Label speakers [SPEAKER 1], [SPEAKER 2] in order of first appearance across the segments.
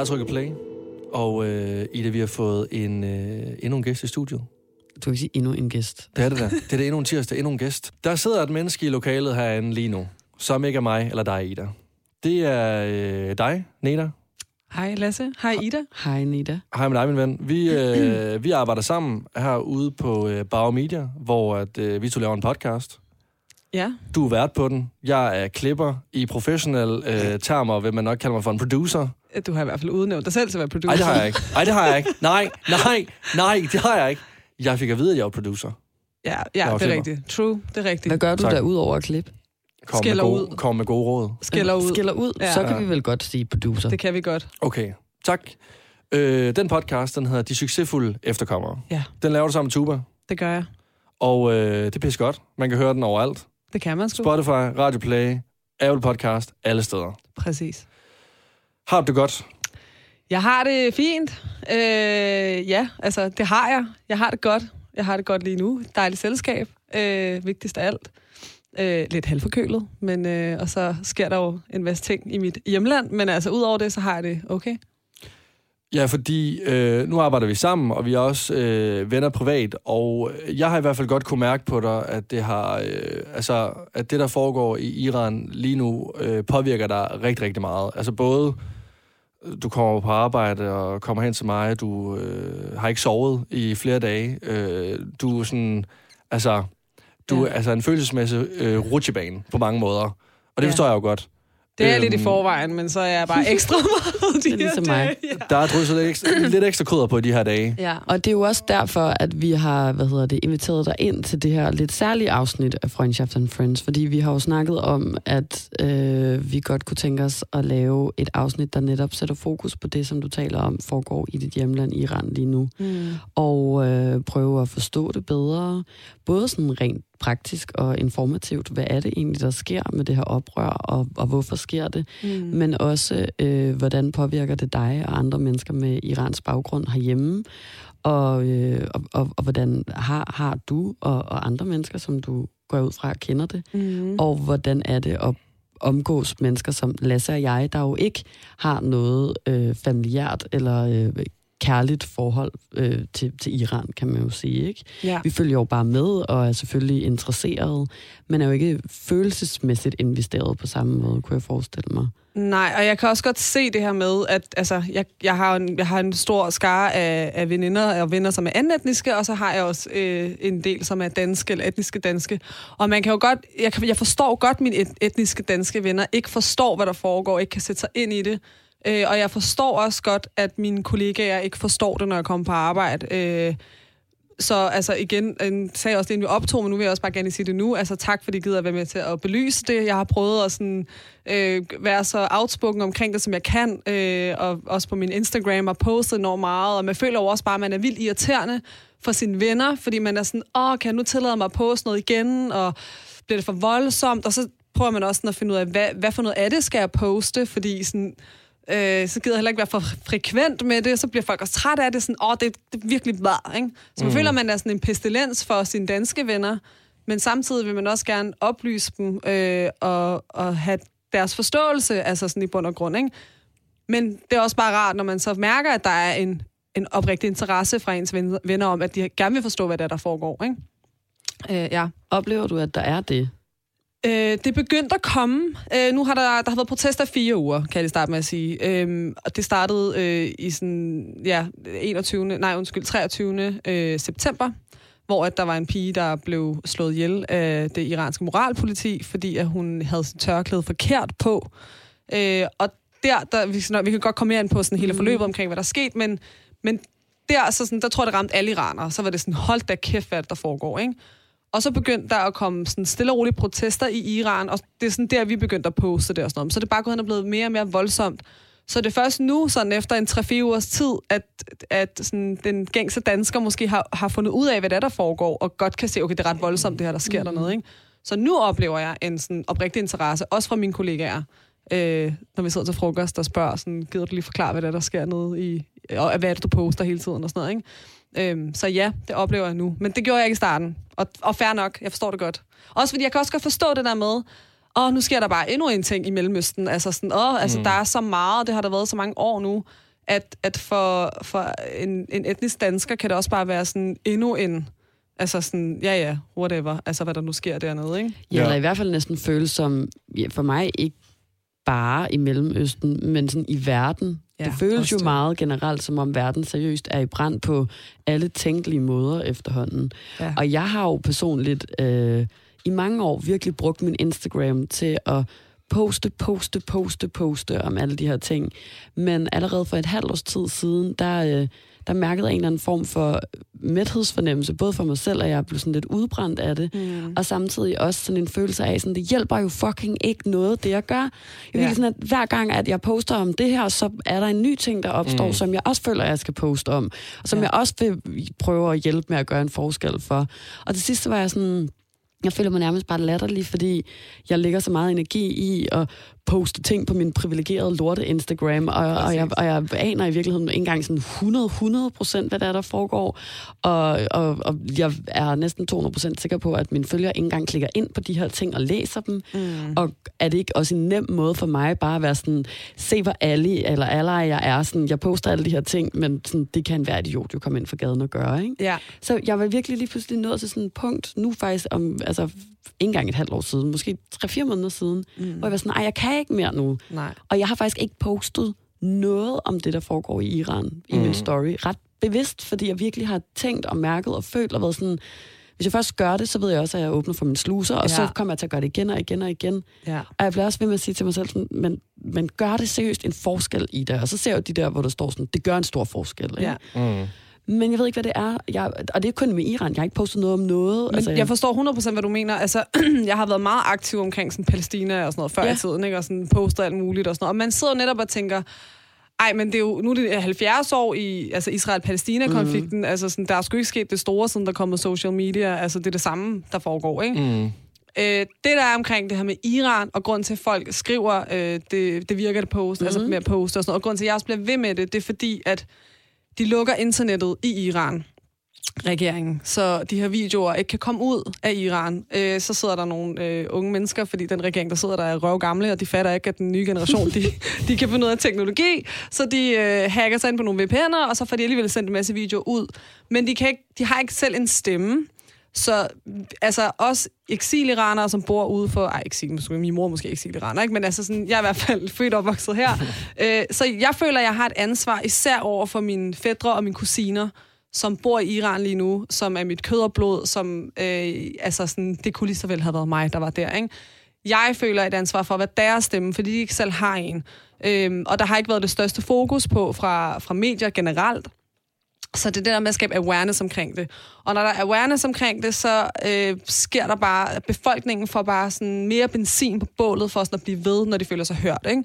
[SPEAKER 1] Der er trykket play, og øh, Ida, vi har fået en, øh, endnu en gæst i studiet.
[SPEAKER 2] Du kan ikke sige endnu en gæst.
[SPEAKER 1] Det er det der. Det er det endnu en tirsdag, endnu en gæst. Der sidder et menneske i lokalet herinde lige nu, som ikke er mig eller dig, Ida. Det er øh, dig, Neda.
[SPEAKER 3] Hej Lasse. Hej Ida.
[SPEAKER 2] Hej, Nida.
[SPEAKER 1] Hej med dig, min ven. Vi, øh, vi arbejder sammen herude på øh, Bauer Media, hvor at, øh, vi to laver en podcast.
[SPEAKER 3] Ja.
[SPEAKER 1] Du er vært på den. Jeg er klipper. I professionelle øh, termer vil man nok kalde mig for en producer.
[SPEAKER 3] Du har i hvert fald udnævnt dig selv til at være producer.
[SPEAKER 1] Nej, det har jeg ikke. Nej, det har jeg ikke. Nej, nej, nej, det har jeg ikke. Jeg fik at vide, at jeg var producer.
[SPEAKER 3] Ja, ja det er
[SPEAKER 1] klipper.
[SPEAKER 3] rigtigt. True, det er rigtigt.
[SPEAKER 2] Hvad gør du
[SPEAKER 1] Tak.
[SPEAKER 2] der ud over at klippe?
[SPEAKER 1] Kom med,
[SPEAKER 3] Skælder
[SPEAKER 1] gode,
[SPEAKER 3] ud.
[SPEAKER 1] kom med gode råd.
[SPEAKER 3] Skælder ud.
[SPEAKER 2] Skiller ud,
[SPEAKER 3] Ja.
[SPEAKER 2] så kan
[SPEAKER 1] Ja.
[SPEAKER 2] vi vel godt sige producer.
[SPEAKER 3] Det kan vi godt.
[SPEAKER 1] Okay, tak. Øh, den podcast, den hedder De Succesfulde Efterkommere.
[SPEAKER 3] Ja.
[SPEAKER 1] Den laver du sammen med Tuba,
[SPEAKER 3] Det gør jeg.
[SPEAKER 1] og øh, det er pisse godt. Man kan høre den overalt.
[SPEAKER 3] Det kan man sgu.
[SPEAKER 1] Spotify, Radio Play, Apple Podcast, alle steder.
[SPEAKER 3] Præcis.
[SPEAKER 1] Har du det godt?
[SPEAKER 3] Jeg har det fint. Øh, ja, altså det har jeg. Jeg har det godt. Jeg har det godt lige nu. Dejligt selskab. Øh, vigtigst af alt. Øh, lidt halvforkølet, men øh, og så sker der jo en masse ting i mit hjemland, men altså udover det, så har jeg det okay.
[SPEAKER 1] Ja, fordi øh, nu arbejder vi sammen, og vi er også øh, venner privat, og jeg har i hvert fald godt kunne mærke på dig, at det har, øh, altså, at det, der foregår i Iran lige nu, øh, påvirker dig rigtig, rigtig meget. Altså både, du kommer på arbejde og kommer hen til mig, du øh, har ikke sovet i flere dage, øh, du er sådan, altså, du
[SPEAKER 3] Ja.
[SPEAKER 1] er altså en følelsesmæssig øh, rutsjebane på mange måder, og det
[SPEAKER 3] Ja.
[SPEAKER 1] forstår jeg jo godt.
[SPEAKER 3] Det er jeg lidt i
[SPEAKER 1] Øhm,
[SPEAKER 3] forvejen, men så er jeg bare ekstra meget de
[SPEAKER 2] Det er ligesom
[SPEAKER 3] her
[SPEAKER 2] mig.
[SPEAKER 3] dage. Ja.
[SPEAKER 1] Der er drysset lidt ekstra, lidt ekstra krydder på i de her dage.
[SPEAKER 3] Ja.
[SPEAKER 2] Og det er jo også derfor, at vi har hvad hedder det, inviteret dig ind til det her lidt særlige afsnit af Freundschaft and Friends, fordi vi har jo snakket om, at øh, vi godt kunne tænke os at lave et afsnit, der netop sætter fokus på det, som du taler om, foregår i dit hjemland Iran lige nu,
[SPEAKER 3] Mm.
[SPEAKER 2] og øh, prøve at forstå det bedre, både sådan rent praktisk og informativt, hvad er det egentlig, der sker med det her oprør, og, og hvorfor sker det,
[SPEAKER 3] Mm.
[SPEAKER 2] men også øh, hvordan påvirker det dig og andre mennesker med Irans baggrund herhjemme, og, øh, og, og, og hvordan har, har du og, og andre mennesker, som du går ud fra kender det,
[SPEAKER 3] Mm.
[SPEAKER 2] og hvordan er det at omgås mennesker som Lasse og jeg, der jo ikke har noget øh, familiært eller øh, kærligt forhold øh, til, til Iran, kan man jo sige, ikke?
[SPEAKER 3] Ja.
[SPEAKER 2] Vi følger jo bare med og er selvfølgelig interesseret, men er jo ikke følelsesmæssigt investeret på samme måde, kunne jeg forestille mig.
[SPEAKER 3] Nej, og jeg kan også godt se det her med, at altså, jeg, jeg, har, en, jeg har en stor skare af, af veninder og venner, som er anden etniske, og så har jeg også øh, en del, som er danske eller etniske danske. Og man kan jo godt, jeg, kan, jeg forstår godt, at mine et, etniske danske venner ikke forstår, hvad der foregår, ikke kan sætte sig ind i det. Øh, og jeg forstår også godt, at mine kollegaer ikke forstår det, når jeg kommer på arbejde. Øh, så altså igen, en sag også det, inden vi optog, men nu vil jeg også bare gerne sige det nu. Altså tak, fordi I gider at være med til at belyse det. Jeg har prøvet at sådan, øh, være så outspoken omkring det, som jeg kan. Øh, og også på min Instagram har postet enormt meget. Og man føler jo også bare, at man er vildt irriterende for sine venner, fordi man er sådan, åh, kan jeg nu tillade mig at poste noget igen? Og bliver det for voldsomt? Og så prøver man også sådan at finde ud af, hvad, hvad for noget af det skal jeg poste? Fordi sådan, øh, så gider jeg heller ikke være for frekvent med det, så bliver folk også trætte af det, sådan, åh, det, det er virkelig hvad, ikke? Så man mm. føler, at man er sådan en pestilens for sine danske venner, men samtidig vil man også gerne oplyse dem øh, og, og have deres forståelse, altså sådan i bund og grund, ikke? Men det er også bare rart, når man så mærker, at der er en, en oprigtig interesse fra ens ven- venner om, at de gerne vil forstå, hvad der, er, der foregår, ikke? Øh, ja.
[SPEAKER 2] Oplever du, at der er det?
[SPEAKER 3] Øh, det er begyndt at komme. Øh, nu har der, der har været protester i fire uger, kan jeg starte med at sige. Øh, og det startede øh, i sådan, ja, 21. Nej, undskyld, 23. Øh, september, hvor at der var en pige, der blev slået ihjel af det iranske moralpoliti, fordi at hun havde sit tørklæde forkert på. Øh, og der, der vi, sådan, vi kan godt komme mere ind på sådan hele forløbet omkring, hvad der er sket, men, men der, så sådan, der tror jeg, det ramte alle iranere. Så var det sådan, hold da kæft, hvad der foregår, ikke? Og så begyndte der at komme sådan stille og rolige protester i Iran, og det er sådan der, vi begyndte at poste det og sådan noget. Så det er bare gået hen og blevet mere og mere voldsomt. Så det er først nu, sådan efter en 3-4 ugers tid, at, at sådan, den gængse dansker måske har, har fundet ud af, hvad det er, der foregår, og godt kan se, okay, det er ret voldsomt, det her, der sker mm. dernede. Ikke? Så nu oplever jeg en sådan oprigtig interesse, også fra mine kollegaer, øh, når vi sidder til frokost og spørger, sådan, gider du lige forklare, hvad det er, der sker nede i, og hvad er det, du poster hele tiden og sådan noget, ikke? Øhm, så ja, det oplever jeg nu. Men det gjorde jeg ikke i starten. Og, og fair nok, jeg forstår det godt. Også fordi jeg kan også godt forstå det der med, åh, nu sker der bare endnu en ting i Mellemøsten. Altså sådan, åh, altså, mm. der er så meget, det har der været så mange år nu. at, at for, for en, en etnisk dansker kan det også bare være sådan endnu en... Altså sådan, ja ja, whatever. Altså, hvad der nu sker dernede, ikke?
[SPEAKER 2] Ja,
[SPEAKER 1] Ja.
[SPEAKER 2] eller i hvert fald næsten føles som, ja, for mig ikke bare i Mellemøsten, men sådan i verden.
[SPEAKER 3] Ja,
[SPEAKER 2] det føles jo
[SPEAKER 3] det.
[SPEAKER 2] meget generelt, som om verden seriøst er i brand på alle tænkelige måder efterhånden.
[SPEAKER 3] Ja.
[SPEAKER 2] Og jeg har jo personligt øh, i mange år virkelig brugt min Instagram til at poste, poste, poste, poste om alle de her ting. Men allerede for et halvt års tid siden, der, øh, der mærkede jeg en eller anden form for mæthedsfornemmelse, både for mig selv, og jeg blev sådan lidt udbrændt af det,
[SPEAKER 3] Mm.
[SPEAKER 2] og samtidig også sådan en følelse af, sådan, det hjælper jo fucking ikke noget, det jeg gør. Jeg
[SPEAKER 3] Ja.
[SPEAKER 2] ja. sådan, at hver gang, at jeg poster om det her, så er der en ny ting, der opstår,
[SPEAKER 1] Mm.
[SPEAKER 2] som jeg også føler, jeg skal poste om, og som
[SPEAKER 3] Ja.
[SPEAKER 2] jeg også vil prøve at hjælpe med at gøre en forskel for. Og til sidst så var jeg sådan, jeg føler mig nærmest bare latterlig, fordi jeg lægger så meget energi i at poste ting på min privilegerede lorte Instagram, og, og, jeg, og jeg aner i virkeligheden ikke engang sådan 100-100 procent, hvad der er, der foregår. Og, og, og jeg er næsten 200 procent sikker på, at mine følgere ikke engang klikker ind på de her ting og læser dem.
[SPEAKER 3] Mm.
[SPEAKER 2] Og er det ikke også en nem måde for mig bare at være sådan, se hvor alle eller alle jeg er, sådan, jeg poster alle de her ting, men sådan, det kan enhver idiot jo komme ind for gaden og gøre, ikke?
[SPEAKER 3] Ja.
[SPEAKER 2] Så jeg var virkelig lige pludselig nået til sådan et punkt, nu faktisk om, altså ikke engang et halvt år siden, måske 3-4 måneder siden,
[SPEAKER 3] Mm.
[SPEAKER 2] hvor jeg var sådan, ej, jeg kan ikke mere nu.
[SPEAKER 3] Nej.
[SPEAKER 2] Og jeg har faktisk ikke postet noget om det, der foregår i Iran i
[SPEAKER 1] Mhm.
[SPEAKER 2] min story. Ret bevidst, fordi jeg virkelig har tænkt og mærket og følt og været sådan, hvis jeg først gør det, så ved jeg også, at jeg åbner for mine sluser, og
[SPEAKER 3] Ja.
[SPEAKER 2] så kommer jeg til at gøre det igen og igen og igen.
[SPEAKER 3] Ja.
[SPEAKER 2] Og jeg bliver også ved med at sige til mig selv, sådan, men, men gør det seriøst en forskel i det? Og så ser jeg jo de der, hvor der står sådan, det gør en stor forskel. Ikke?
[SPEAKER 3] Ja.
[SPEAKER 1] Mm.
[SPEAKER 2] Men jeg ved ikke, hvad det er. Jeg, og det er kun med Iran. Jeg har ikke postet noget om noget.
[SPEAKER 3] Men altså, jeg forstår 100% hvad du mener. Altså, jeg har været meget aktiv omkring sådan Palæstina og sådan noget før
[SPEAKER 2] Ja.
[SPEAKER 3] i tiden, ikke? og sådan poster alt muligt og sådan noget. Og man sidder netop og tænker, ej, men det er jo, nu er det 70 år i altså Israel-Palæstina-konflikten. Mm. Altså, sådan, der er sgu ikke sket det store, siden der er kommet social media. Altså, det er det samme, der foregår, ikke?
[SPEAKER 1] Mm.
[SPEAKER 3] Øh, det, der er omkring det her med Iran, og grund til, at folk skriver, øh, det, det virker det post, mm-hmm. altså med at poste og sådan noget, og grund til, at jeg også bliver ved med det, det er fordi, at de lukker internettet i Iran regeringen, så de her videoer ikke kan komme ud af Iran. Øh, så sidder der nogle øh, unge mennesker, fordi den regering, der sidder der, er røv gamle, og de fatter ikke, at den nye generation, de, de kan finde ud af teknologi, så de øh, hacker sig ind på nogle VPN'er, og så får de alligevel sendt en masse videoer ud. Men de, kan ikke, de har ikke selv en stemme, så altså også eksiliranere, som bor ude for... Ej, eksil, måske, min mor er måske eksiliraner, ikke? Men altså sådan, jeg er i hvert fald født og opvokset her. øh, så jeg føler, jeg har et ansvar, især over for mine fædre og mine kusiner, som bor i Iran lige nu, som er mit kød og blod, som... Øh, altså sådan, det kunne lige så vel have været mig, der var der, ikke? Jeg føler et ansvar for være deres stemme, fordi de ikke selv har en. Øhm, og der har ikke været det største fokus på fra, fra medier generelt. Så det er det der med at skabe awareness omkring det. Og når der er awareness omkring det, så øh, sker der bare, befolkningen får bare sådan mere benzin på bålet for sådan at blive ved, når de føler sig hørt. Ikke?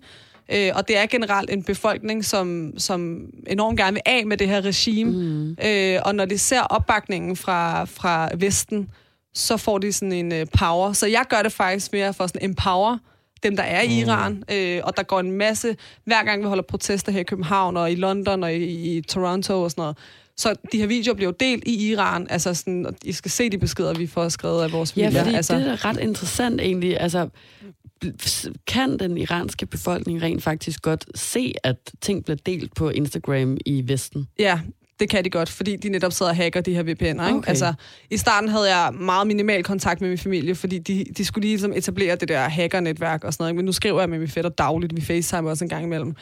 [SPEAKER 3] Øh, og det er generelt en befolkning, som, som enormt gerne vil af med det her regime. Mm. Øh, og når de ser opbakningen fra, fra Vesten, så får de sådan en øh, power. Så jeg gør det faktisk mere for sådan empower dem, der er i Iran. Øh, og der går en masse, hver gang vi holder protester her i København og i London og i, i Toronto og sådan noget. Så de her videoer bliver delt i Iran. Altså sådan, og I skal se de beskeder, vi får skrevet af vores
[SPEAKER 2] Ja,
[SPEAKER 3] familier.
[SPEAKER 2] fordi
[SPEAKER 3] altså,
[SPEAKER 2] det er ret interessant egentlig. Altså, kan den iranske befolkning rent faktisk godt se, at ting bliver delt på Instagram i Vesten?
[SPEAKER 3] Ja, det kan de godt, fordi de netop sidder og hacker de her VPN'er. Ikke?
[SPEAKER 2] Okay.
[SPEAKER 3] Altså, I starten havde jeg meget minimal kontakt med min familie, fordi de, de skulle lige ligesom etablere det der hackernetværk og sådan noget. ikke? Men nu skriver jeg med min fætter dagligt, vi facetimer også en gang imellem.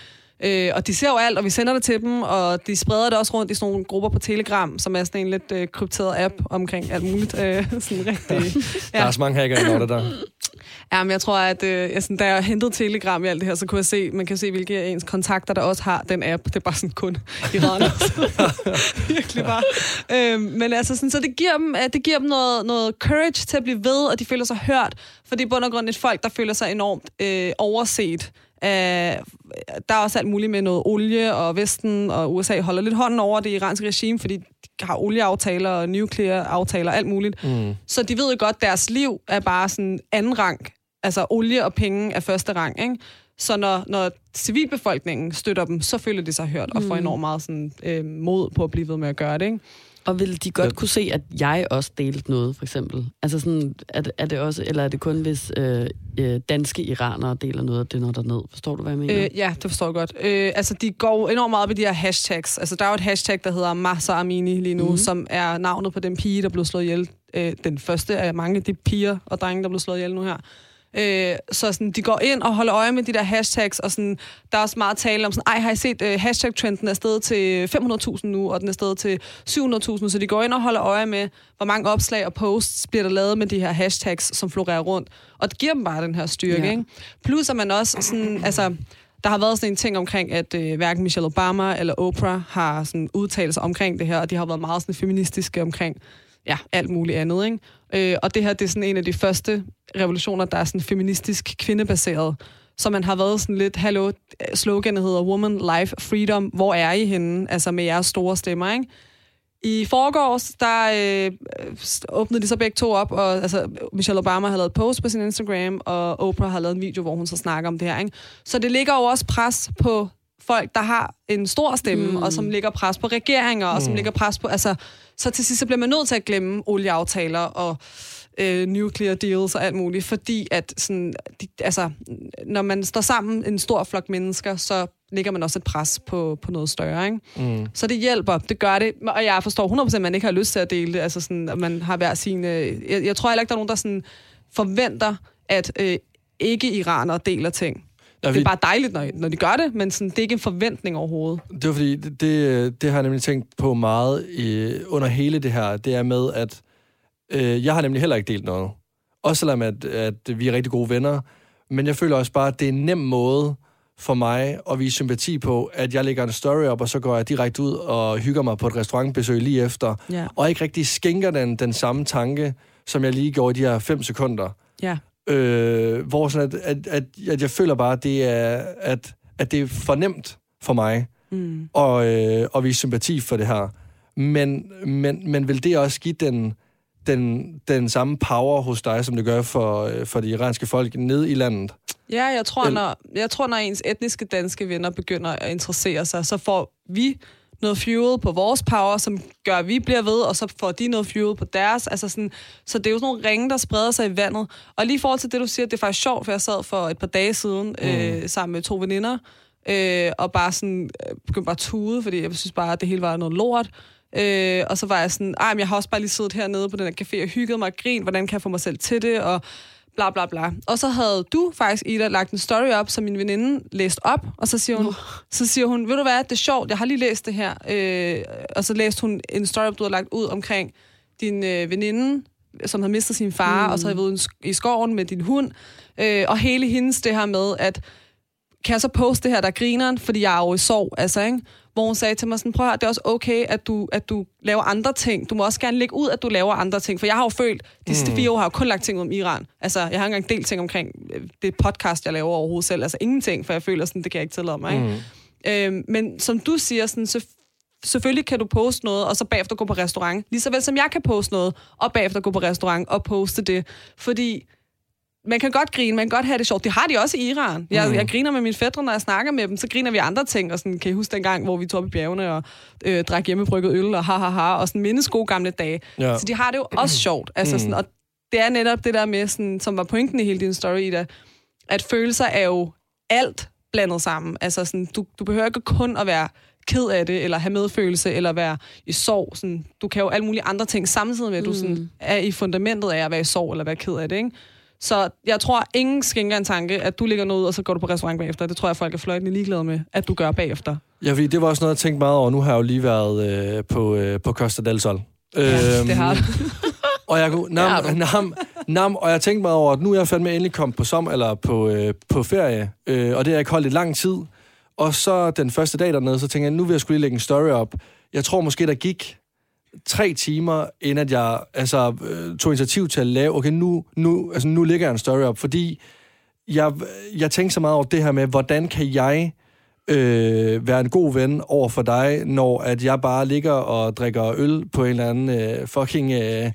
[SPEAKER 3] Øh, og de ser jo alt, og vi sender det til dem, og de spreder det også rundt i sådan nogle grupper på Telegram, som er sådan en lidt øh, krypteret app omkring alt muligt. Øh, sådan rigtig,
[SPEAKER 1] Der er så mange hacker i Lotte der.
[SPEAKER 3] Ja, men jeg tror, at øh, jeg, sådan, da jeg hentede Telegram i alt det her, så kunne jeg se, man kan se, hvilke af ens kontakter, der også har den app. Det er bare sådan kun Iran. Virkelig bare. Øhm, men altså, sådan, så det giver dem, øh, det giver dem noget, noget courage til at blive ved, og de føler sig hørt. For det er i bund og grund et folk, der føler sig enormt øh, overset. Øh, der er også alt muligt med noget olie, og Vesten og USA holder lidt hånden over det iranske regime, fordi de har olieaftaler og nuclear aftaler og alt muligt.
[SPEAKER 1] Mm.
[SPEAKER 3] Så de ved jo godt, at deres liv er bare sådan anden rang. Altså olie og penge er første rang, ikke? Så når, når civilbefolkningen støtter dem, så føler de sig hørt og får enormt meget sådan, øh, mod på at blive ved med at gøre det. Ikke?
[SPEAKER 2] Og vil de godt ja. kunne se, at jeg også delte noget, for eksempel? Altså sådan, er det, er det også, eller er det kun, hvis øh, øh, danske iranere deler noget af det, når der ned? Forstår du, hvad jeg mener?
[SPEAKER 3] Øh, ja, det forstår jeg godt. Øh, altså, de går enormt meget op i de her hashtags. Altså, der er jo et hashtag, der hedder Massa Amini lige nu, mm-hmm. som er navnet på den pige, der blev slået ihjel. Øh, den første af mange af de piger og drenge, der blev slået ihjel nu her. Øh, så sådan, de går ind og holder øje med de der hashtags, og sådan, der er også meget tale om sådan, ej, har I set, uh, hashtag-trenden er stedet til 500.000 nu, og den er stedet til 700.000, så de går ind og holder øje med, hvor mange opslag og posts bliver der lavet med de her hashtags, som florerer rundt. Og det giver dem bare den her styrke, ja. ikke? Plus at man også sådan, altså, der har været sådan en ting omkring, at øh, hverken Michelle Obama eller Oprah har sådan udtalt sig omkring det her, og de har været meget sådan feministiske omkring ja, alt muligt andet. Ikke? Øh, og det her, det er sådan en af de første revolutioner, der er sådan feministisk kvindebaseret. Så man har været sådan lidt, hallo, sloganet hedder Woman, Life, Freedom. Hvor er I henne? Altså med jeres store stemmer, ikke? I forgårs, der øh, åbnede de så begge to op, og altså, Michelle Obama har lavet et post på sin Instagram, og Oprah har lavet en video, hvor hun så snakker om det her. Ikke? Så det ligger jo også pres på folk, der har en stor stemme, mm. og som ligger pres på regeringer, og mm. som ligger pres på... Altså, så til sidst så bliver man nødt til at glemme olieaftaler og øh, nuclear deals og alt muligt, fordi at sådan, de, altså, når man står sammen en stor flok mennesker, så ligger man også et pres på, på noget større. Ikke? Mm. Så det hjælper, det gør det. Og jeg forstår 100% at man ikke har lyst til at dele det, altså sådan, at man har hver sin... Øh, jeg, jeg tror heller ikke, der er nogen, der sådan forventer, at øh, ikke-iranere deler ting. Ja, vi... Det er bare dejligt, når, når de gør det, men sådan, det er ikke en forventning overhovedet.
[SPEAKER 1] Det var fordi, det, det, det har jeg nemlig tænkt på meget i, under hele det her. Det er med, at øh, jeg har nemlig heller ikke delt noget. Også selvom, at, at vi er rigtig gode venner. Men jeg føler også bare, at det er en nem måde for mig at vise sympati på, at jeg lægger en story op, og så går jeg direkte ud og hygger mig på et restaurantbesøg lige efter. Ja. Og ikke rigtig skænker den, den samme tanke, som jeg lige gjorde i de her fem sekunder.
[SPEAKER 3] Ja.
[SPEAKER 1] Øh, hvor sådan, at, at, at, at jeg føler bare, at det er, at, at det er for nemt for mig mm. at, øh, at vise sympati for det her. Men, men, men vil det også give den, den, den samme power hos dig, som det gør for, øh, for de iranske folk ned i landet?
[SPEAKER 3] Ja, jeg tror, når, jeg tror, når ens etniske danske venner begynder at interessere sig, så får vi noget fuel på vores power, som gør, at vi bliver ved, og så får de noget fuel på deres. Altså sådan, så det er jo sådan nogle ringe, der spreder sig i vandet. Og lige i forhold til det, du siger, det er faktisk sjovt, for jeg sad for et par dage siden mm. øh, sammen med to veninder, øh, og bare sådan, øh, begyndte bare at tude, fordi jeg synes bare, at det hele var noget lort. Øh, og så var jeg sådan, ej, men jeg har også bare lige siddet hernede på den her café og hygget mig og grint, hvordan kan jeg få mig selv til det, og bla bla bla. Og så havde du faktisk, Ida, lagt en story op, som min veninde læste op, og så siger hun, uh. så siger hun ved du hvad, det er sjovt, jeg har lige læst det her. Øh, og så læste hun en story op, du har lagt ud omkring din øh, veninde, som har mistet sin far, mm. og så har været i skoven med din hund. Øh, og hele hendes det her med, at kan jeg så poste det her, der griner, fordi jeg er jo i sorg, altså, ikke? Hvor hun sagde til mig sådan, prøv at det er også okay, at du, at du laver andre ting. Du må også gerne lægge ud, at du laver andre ting. For jeg har jo følt, de sidste mm. fire år har jeg jo kun lagt ting om Iran. Altså, jeg har ikke engang delt ting omkring øh, det podcast, jeg laver overhovedet selv. Altså ingenting, for jeg føler sådan, det kan jeg ikke tillade mig. Ikke? Mm. Øhm, men som du siger, sådan, så selvfølgelig kan du poste noget, og så bagefter gå på restaurant. Lige så vel som jeg kan poste noget, og bagefter gå på restaurant og poste det. Fordi man kan godt grine, man kan godt have det sjovt. Det har de også i Iran. Jeg, mm. jeg griner med mine fædre, når jeg snakker med dem, så griner vi andre ting. Og sådan, kan I huske dengang, hvor vi tog op i bjergene og øh, drak hjemmebrygget øl og ha, ha, ha, og sådan mindes gode gamle dage. Ja. Så de har det jo også sjovt. Altså, sådan, mm. og det er netop det der med, sådan, som var pointen i hele din story, Ida, at følelser er jo alt blandet sammen. Altså, sådan, du, du behøver ikke kun at være ked af det, eller have medfølelse, eller være i sorg. Sådan, du kan jo alle mulige andre ting samtidig med, at du mm. sådan, er i fundamentet af at være i sorg, eller være ked af det, ikke? Så jeg tror, ingen skænker en tanke, at du ligger noget, og så går du på restaurant bagefter. Det tror jeg, folk er fløjtende ligeglade med, at du gør bagefter.
[SPEAKER 1] Ja, fordi det var også noget, jeg tænkte meget over. Nu har jeg jo lige været øh, på, øh, på Costa del Sol.
[SPEAKER 3] Ja, øhm, det har du.
[SPEAKER 1] og jeg kunne, nam, nam, nam, og jeg tænkte meget over, at nu er jeg fandme endelig kommet på som eller på, øh, på ferie, øh, og det har jeg ikke holdt i lang tid. Og så den første dag dernede, så tænkte jeg, nu vil jeg skulle lige lægge en story op. Jeg tror måske, der gik tre timer, inden at jeg altså, øh, tog initiativ til at lave, okay, nu, nu, altså, nu ligger jeg en story op, fordi jeg, jeg tænkte så meget over det her med, hvordan kan jeg øh, være en god ven over for dig, når at jeg bare ligger og drikker øl på en eller anden øh, fucking øh,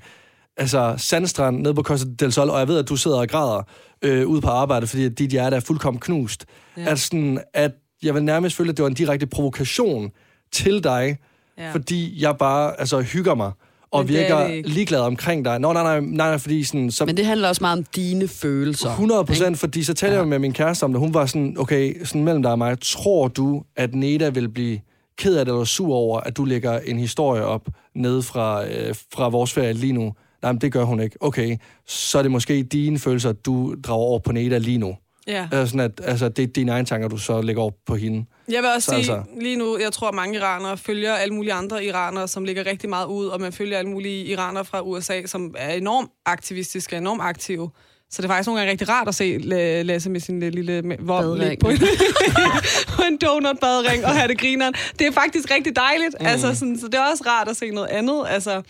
[SPEAKER 1] altså sandstrand nede på Costa del Sol, og jeg ved, at du sidder og græder øh, ude på arbejde, fordi dit hjerte er fuldkommen knust. Ja. At, sådan, at jeg vil nærmest føle, at det var en direkte provokation til dig,
[SPEAKER 3] Ja.
[SPEAKER 1] fordi jeg bare altså, hygger mig og
[SPEAKER 3] Men er
[SPEAKER 1] virker ligeglad omkring dig. Nå, nej, nej, nej, nej fordi sådan... Så,
[SPEAKER 2] Men det handler også meget om dine følelser.
[SPEAKER 1] 100
[SPEAKER 2] ikke?
[SPEAKER 1] procent, fordi så talte jeg med min kæreste om det. Hun var sådan, okay, sådan mellem dig og mig, tror du, at Neda vil blive ked af det eller sur over, at du lægger en historie op ned fra, øh, fra vores ferie lige nu? Nej, men det gør hun ikke. Okay, så er det måske dine følelser, du drager over på Neda lige nu.
[SPEAKER 3] Ja.
[SPEAKER 1] Altså, sådan at, altså, det er dine egne tanker, du så lægger over på hende.
[SPEAKER 3] Jeg vil også
[SPEAKER 1] Så
[SPEAKER 3] sige,
[SPEAKER 1] altså-
[SPEAKER 3] lige nu, jeg tror, at mange iranere følger alle mulige andre iranere, som ligger rigtig meget ud, og man følger alle mulige iranere fra USA, som er enormt aktivistiske, enormt aktive. Så det er faktisk nogle gange rigtig rart at se La- Lasse med sin lille vogn
[SPEAKER 2] Badering.
[SPEAKER 3] ligge på en, på en donut-badring og have det grineren. Det er faktisk rigtig dejligt. Mm. Altså, sådan, så det er også rart at se noget andet. Altså,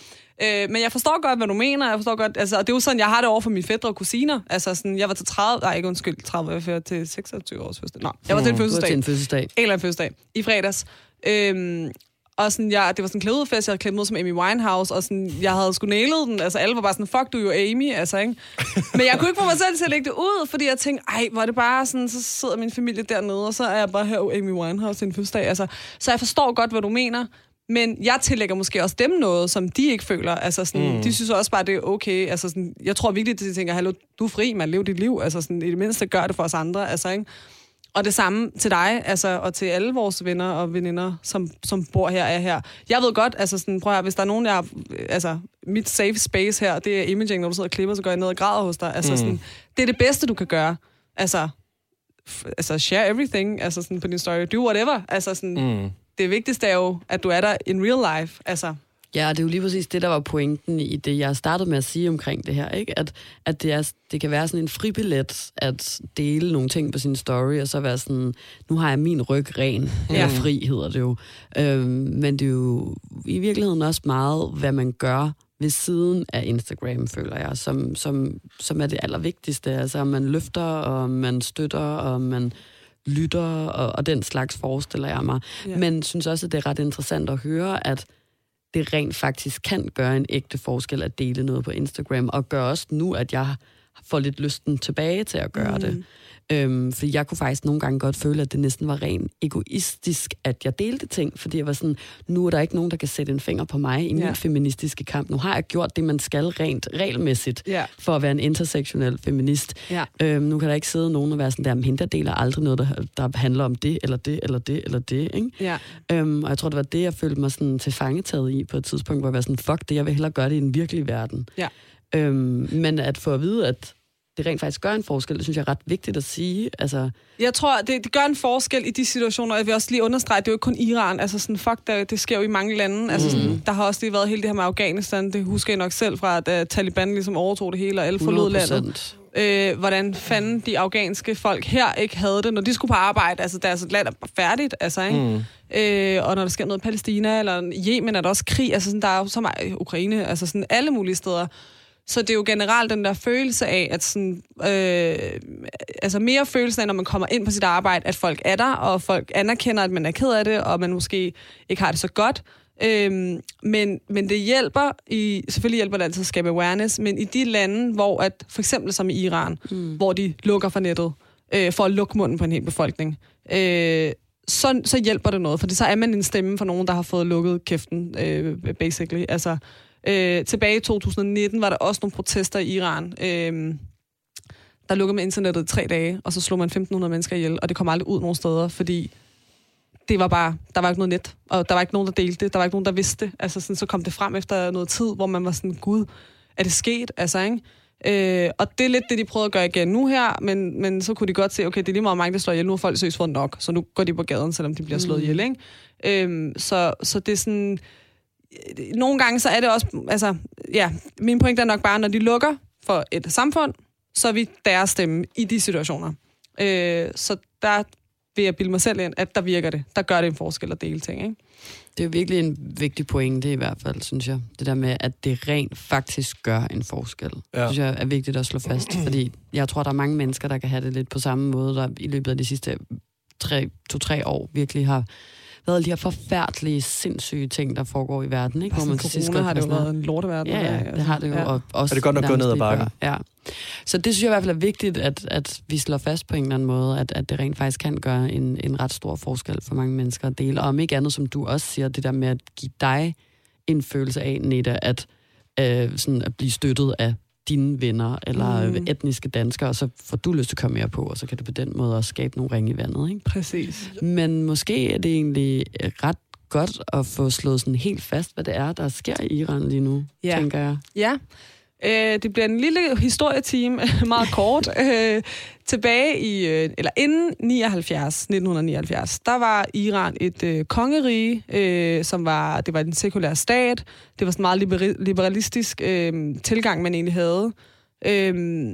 [SPEAKER 3] øh, men jeg forstår godt, hvad du mener. Jeg forstår godt, altså, og det er jo sådan, jeg har det over for mine fædre og kusiner. Altså, sådan, jeg var til 30, nej ikke undskyld, 30, jeg var til 26 års fødselsdag. Nå, jeg var til en
[SPEAKER 2] var
[SPEAKER 3] fødselsdag
[SPEAKER 2] til en fødselsdag.
[SPEAKER 3] en eller anden fødselsdag i fredags. Øhm, og sådan, jeg, det var sådan en klædefest, jeg havde klædt mig ud som Amy Winehouse, og sådan, jeg havde sgu nailet den. Altså, alle var bare sådan, fuck, du er jo Amy, altså, ikke? Men jeg kunne ikke få mig selv til at lægge det ud, fordi jeg tænkte, ej, hvor er det bare sådan, så sidder min familie dernede, og så er jeg bare her, Amy Winehouse til en fødselsdag. Altså, så jeg forstår godt, hvad du mener, men jeg tillægger måske også dem noget, som de ikke føler. Altså, sådan, mm. de synes også bare, det er okay. Altså, sådan, jeg tror virkelig, at de tænker, hallo, du er fri, man lever dit liv. Altså, sådan, i det mindste gør det for os andre. Altså, ikke? Og det samme til dig, altså, og til alle vores venner og veninder, som, som bor her er her. Jeg ved godt, altså sådan, prøv at høre, hvis der er nogen, jeg har, altså, mit safe space her, det er imaging, når du sidder og klipper, så går jeg ned og græder hos dig. Altså, mm. sådan, det er det bedste, du kan gøre. Altså, f- altså share everything, altså sådan på din story, do whatever. Altså sådan, mm. Det vigtigste er jo, at du er der in real life. Altså,
[SPEAKER 2] Ja, det er jo lige præcis det, der var pointen i det, jeg startede med at sige omkring det her, ikke? At, at det, er, det kan være sådan en fribillet at dele nogle ting på sin story, og så være sådan, nu har jeg min ryg ren, ja. eller fri hedder det jo. Øhm, men det er jo i virkeligheden også meget, hvad man gør ved siden af Instagram, føler jeg, som, som, som er det allervigtigste. Altså, om man løfter, og man støtter, og man lytter, og, og den slags forestiller jeg mig.
[SPEAKER 3] Ja.
[SPEAKER 2] Men synes også, at det er ret interessant at høre, at det rent faktisk kan gøre en ægte forskel at dele noget på Instagram, og gør også nu, at jeg får lidt lysten tilbage til at gøre mm. det. Øhm, fordi jeg kunne faktisk nogle gange godt føle, at det næsten var rent egoistisk, at jeg delte ting, fordi jeg var sådan, nu er der ikke nogen, der kan sætte en finger på mig i min
[SPEAKER 3] Ja.
[SPEAKER 2] feministiske kamp. Nu har jeg gjort det, man skal rent regelmæssigt,
[SPEAKER 3] Ja.
[SPEAKER 2] for at være en intersektionel feminist.
[SPEAKER 3] Ja.
[SPEAKER 2] Øhm, nu kan der ikke sidde nogen og være sådan der, men der deler aldrig noget, der, der handler om det, eller det, eller det, eller det, ikke?
[SPEAKER 3] ja.
[SPEAKER 2] Øhm, og jeg tror, det var det, jeg følte mig sådan til fangetaget i på et tidspunkt, hvor jeg var sådan, fuck det, jeg vil hellere gøre det i den virkelige verden.
[SPEAKER 3] Ja.
[SPEAKER 2] Øhm, men at få at vide, at det rent faktisk gør en forskel, det synes jeg er ret vigtigt at sige. Altså,
[SPEAKER 3] Jeg tror, det, det gør en forskel i de situationer. Jeg vil også lige understrege, det er jo ikke kun Iran. Altså sådan, fuck, det, det sker jo i mange lande. Mm. Altså sådan, der har også lige været hele det her med Afghanistan. Det husker jeg nok selv fra, at uh, Taliban ligesom overtog det hele, og alle forlod landet.
[SPEAKER 2] 100%.
[SPEAKER 3] øh, hvordan fanden de afghanske folk her ikke havde det, når de skulle på arbejde. Altså, deres land er færdigt, altså, ikke? Mm. Øh, og når der sker noget i Palæstina, eller Yemen er der også krig, altså sådan, der er jo så meget Ukraine, altså sådan alle mulige steder. Så det er jo generelt den der følelse af, at sådan, øh, altså mere følelsen af, når man kommer ind på sit arbejde, at folk er der, og folk anerkender, at man er ked af det, og man måske ikke har det så godt. Øhm, men, men det hjælper, i, selvfølgelig hjælper det altid at skabe awareness, men i de lande, hvor at, for eksempel som i Iran, mm. hvor de lukker for nettet, øh, for at lukke munden på en hel befolkning, øh, så, så hjælper det noget, for så er man en stemme for nogen, der har fået lukket kæften, øh, basically. Altså, øh, tilbage i 2019 var der også nogle protester i Iran, øh, der lukkede med internettet i tre dage, og så slog man 1500 mennesker ihjel, og det kom aldrig ud nogen steder, fordi det var bare, der var ikke noget net, og der var ikke nogen, der delte det, der var ikke nogen, der vidste det. Altså sådan, så kom det frem efter noget tid, hvor man var sådan, gud, er det sket? Altså, ikke? Øh, og det er lidt det, de prøvede at gøre igen nu her, men, men så kunne de godt se, okay, det er lige meget mange, der slår ihjel, nu har folk søgt fået nok, så nu går de på gaden, selvom de bliver slået ihjel, ikke? Øh, så, så det er sådan, nogle gange så er det også, altså, ja, min point er nok bare, når de lukker for et samfund, så er vi deres stemme i de situationer. Øh, så der vil jeg bilde mig selv ind, at der virker det. Der gør det en forskel at dele ting, ikke?
[SPEAKER 2] Det er jo virkelig en vigtig pointe i hvert fald, synes jeg. Det der med, at det rent faktisk gør en forskel.
[SPEAKER 1] Ja.
[SPEAKER 2] Ja. synes jeg er vigtigt at slå fast. fordi jeg tror, der er mange mennesker, der kan have det lidt på samme måde, der i løbet af de sidste tre, to-tre år virkelig har været de her forfærdelige, sindssyge ting, der foregår i verden. Ikke?
[SPEAKER 3] Hvor man til sidst har det jo været en lorteverden.
[SPEAKER 2] Ja, ja, det har det jo. Ja. Og også
[SPEAKER 1] er det godt nok gået ned ad bakken?
[SPEAKER 2] Ja. Så det synes jeg i hvert fald er vigtigt, at, at vi slår fast på en eller anden måde, at, at det rent faktisk kan gøre en, en ret stor forskel for mange mennesker at dele. Og om ikke andet, som du også siger, det der med at give dig en følelse af, Neda, at, øh, sådan at blive støttet af dine venner eller mm. etniske danskere, og så får du lyst til at komme mere på, og så kan du på den måde også skabe nogle ringe i vandet. Ikke?
[SPEAKER 3] Præcis.
[SPEAKER 2] Men måske er det egentlig ret godt at få slået sådan helt fast, hvad det er, der sker i Iran lige nu, ja. tænker jeg.
[SPEAKER 3] Ja, Øh, det bliver en lille historietime, meget kort. Øh, tilbage i, øh, eller inden 79, 1979, der var Iran et øh, kongerige, øh, som var, det var en sekulær stat. Det var sådan en meget liberalistisk øh, tilgang, man egentlig havde. Øh,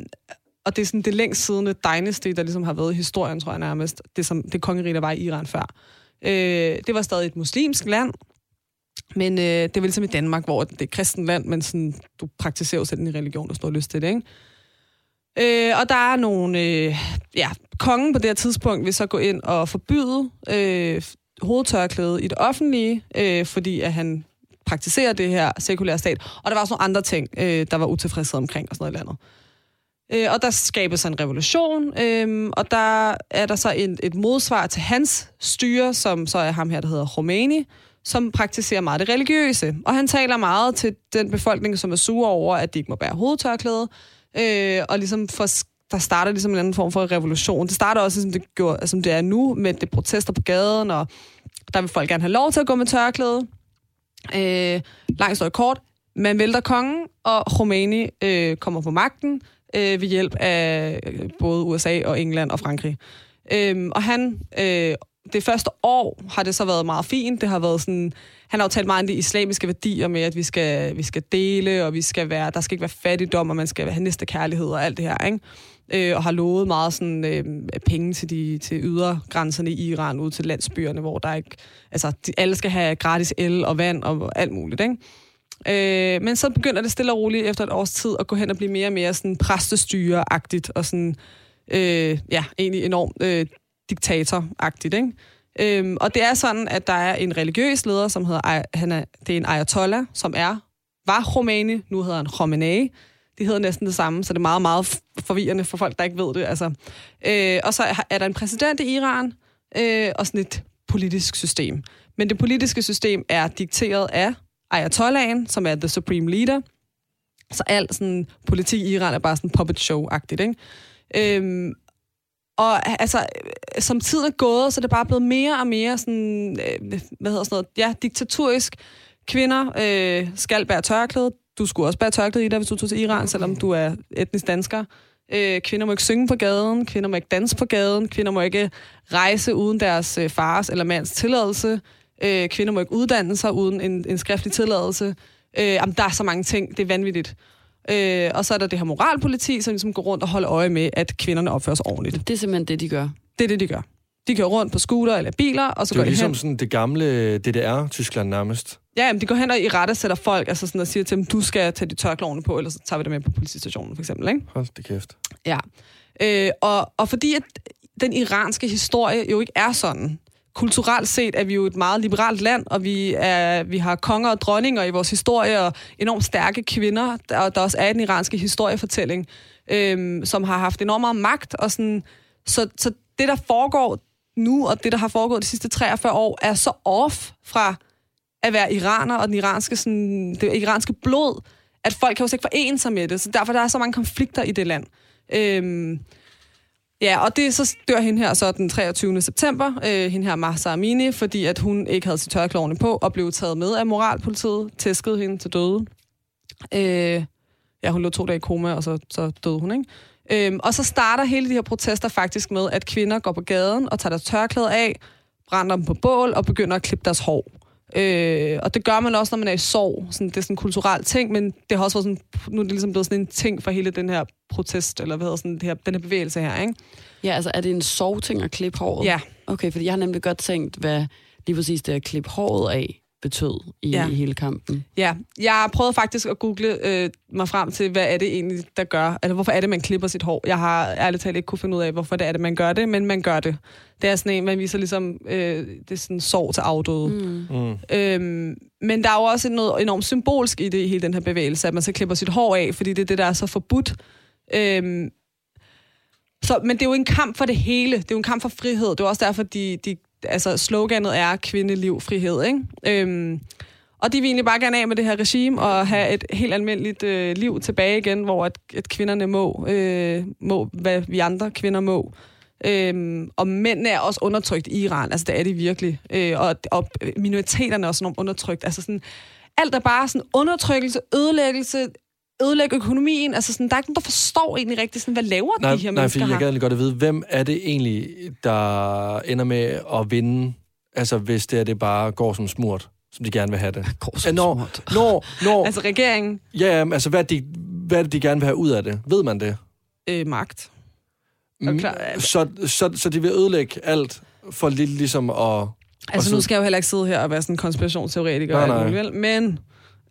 [SPEAKER 3] og det er sådan det længst siddende dynasty, der ligesom har været i historien, tror jeg nærmest. Det, som, det kongerige, der var i Iran før. Øh, det var stadig et muslimsk land, men øh, det er vel som i Danmark, hvor det er kristent land, men sådan, du praktiserer jo selv en religion, og står lyst til det, ikke? Øh, og der er nogle... Øh, ja, kongen på det her tidspunkt vil så gå ind og forbyde øh, hovedtørklæde i det offentlige, øh, fordi at han praktiserer det her sekulære stat. Og der var også nogle andre ting, øh, der var utilfredshed omkring og sådan noget i landet. Øh, og der skabes en revolution, øh, og der er der så en, et modsvar til hans styre, som så er ham her, der hedder Romani, som praktiserer meget det religiøse. Og han taler meget til den befolkning, som er sure over, at de ikke må bære hovedtørklæde, øh, og ligesom for, der starter ligesom en anden form for revolution. Det starter også, som det, gjorde, som det er nu, med det protester på gaden, og der vil folk gerne have lov til at gå med tørklæde. Øh, langt står kort. Man vælter kongen, og Khomeini øh, kommer på magten øh, ved hjælp af øh, både USA og England og Frankrig. Øh, og han øh, det første år har det så været meget fint. Det har været sådan, han har jo talt meget om de islamiske værdier med, at vi skal, vi skal dele, og vi skal være, der skal ikke være fattigdom, og man skal have næste kærlighed og alt det her, ikke? Øh, og har lovet meget sådan, øh, penge til, de, til ydergrænserne i Iran, ud til landsbyerne, hvor der ikke, altså, de, alle skal have gratis el og vand og alt muligt, ikke? Øh, men så begynder det stille og roligt efter et års tid at gå hen og blive mere og mere sådan præstestyre-agtigt, og sådan, øh, ja, egentlig enormt øh, diktatoragtigt, ikke? Øhm, og det er sådan, at der er en religiøs leder, som hedder, han er, det er en ayatollah, som er, var Khomeini, nu hedder han Khomeini. De hedder næsten det samme, så det er meget, meget forvirrende for folk, der ikke ved det. Altså. Øh, og så er der en præsident i Iran, øh, og sådan et politisk system. Men det politiske system er dikteret af ayatollahen, som er the supreme leader. Så alt sådan politik i Iran er bare sådan puppet show-agtigt, ikke? Øhm, og altså, som tiden er gået, så er det bare blevet mere og mere sådan, øh, hvad hedder sådan noget, ja, diktaturisk. Kvinder øh, skal bære tørklæde. Du skulle også bære tørklæde i dig, hvis du tog til Iran, selvom du er etnisk dansker. Øh, kvinder må ikke synge på gaden, kvinder må ikke danse på gaden, kvinder må ikke rejse uden deres øh, fars eller mands tilladelse. Øh, kvinder må ikke uddanne sig uden en, en skriftlig tilladelse. Øh, jamen, der er så mange ting, det er vanvittigt. Øh, og så er der det her moralpoliti, som ligesom går rundt og holder øje med, at kvinderne opfører sig ordentligt.
[SPEAKER 2] Det er simpelthen det, de gør?
[SPEAKER 3] Det er det, de gør. De kører rundt på scooter eller biler, og så
[SPEAKER 1] det
[SPEAKER 3] går de
[SPEAKER 1] ligesom
[SPEAKER 3] hen.
[SPEAKER 1] sådan det gamle DDR-Tyskland nærmest.
[SPEAKER 3] Ja, jamen, de går hen og i rette sætter folk, altså sådan og siger til dem, du skal tage de tørklovene på, eller så tager vi dem med på politistationen, for eksempel. Ikke?
[SPEAKER 1] Hold det kæft.
[SPEAKER 3] Ja. Øh, og, og fordi at den iranske historie jo ikke er sådan, kulturelt set er vi jo et meget liberalt land, og vi, er, vi har konger og dronninger i vores historie, og enormt stærke kvinder, og der også er den iranske historiefortælling, øhm, som har haft enormt meget magt. Og sådan, så, så det, der foregår nu, og det, der har foregået de sidste 43 år, er så off fra at være iraner og den iranske, sådan, det iranske blod, at folk kan jo ikke forene sig med det. Så derfor der er så mange konflikter i det land. Øhm, Ja, og det så dør hende her så den 23. september, øh, hende her Mahsa Amini, fordi at hun ikke havde sit tørklovene på og blev taget med af moralpolitiet, tæskede hende til døde. Øh, ja, hun lå to dage i koma, og så, så døde hun, ikke? Øhm, og så starter hele de her protester faktisk med, at kvinder går på gaden og tager deres tørklæde af, brænder dem på bål og begynder at klippe deres hår. Øh, og det gør man også, når man er i sorg. Sådan, det er sådan en kulturel ting, men det har også været sådan, nu er det ligesom blevet sådan en ting for hele den her protest, eller hvad hedder sådan, det her, den her bevægelse her, ikke?
[SPEAKER 2] Ja, altså er det en sorgting at klippe håret?
[SPEAKER 3] Ja.
[SPEAKER 2] Okay, fordi jeg har nemlig godt tænkt, hvad lige præcis det at klippe håret af betød i,
[SPEAKER 3] Ja.
[SPEAKER 2] hele kampen.
[SPEAKER 3] Ja, jeg prøvede faktisk at google øh, mig frem til, hvad er det egentlig, der gør, eller hvorfor er det, man klipper sit hår. Jeg har ærligt talt ikke kunne finde ud af, hvorfor det er det, man gør det, men man gør det. Det er sådan en, man viser ligesom, øh, det er sådan sorg til afdøde. Mm.
[SPEAKER 1] Mm.
[SPEAKER 3] Øhm, men der er jo også noget enormt symbolsk i det, i hele den her bevægelse, at man så klipper sit hår af, fordi det er det, der er så forbudt. Øhm, så, men det er jo en kamp for det hele. Det er jo en kamp for frihed. Det er også derfor, de, de, altså, sloganet er kvindeliv, frihed. Ikke? Øhm, og de vil egentlig bare gerne af med det her regime og have et helt almindeligt øh, liv tilbage igen, hvor at, at kvinderne må, øh, må, hvad vi andre kvinder må. Øhm, og mændene er også undertrykt i Iran, altså det er de virkelig. Øh, og, og minoriteterne er også undertrykt. Altså sådan, alt er bare sådan undertrykkelse, ødelæggelse, ødelægge økonomien. Altså sådan, der er ikke nogen, der forstår egentlig rigtigt, sådan, hvad laver
[SPEAKER 1] Nej,
[SPEAKER 3] de her
[SPEAKER 1] nej,
[SPEAKER 3] mennesker
[SPEAKER 1] fordi jeg gad lige godt at vide, hvem er det egentlig, der ender med at vinde, altså hvis det, er, det bare går som smurt, som de gerne vil have det?
[SPEAKER 2] Går
[SPEAKER 1] Ja, når, når, når,
[SPEAKER 3] Altså regeringen,
[SPEAKER 1] ja, altså hvad de, hvad de gerne vil have ud af det? Ved man det?
[SPEAKER 3] øh, magt.
[SPEAKER 1] Mm,
[SPEAKER 3] klar, altså-
[SPEAKER 1] så, så, så de vil ødelægge alt for lidt ligesom at...
[SPEAKER 3] Altså
[SPEAKER 1] så-
[SPEAKER 3] nu skal jeg jo heller ikke sidde her og være sådan en konspirationsteoretiker,
[SPEAKER 1] Nej, nej.
[SPEAKER 3] muligt, vel? men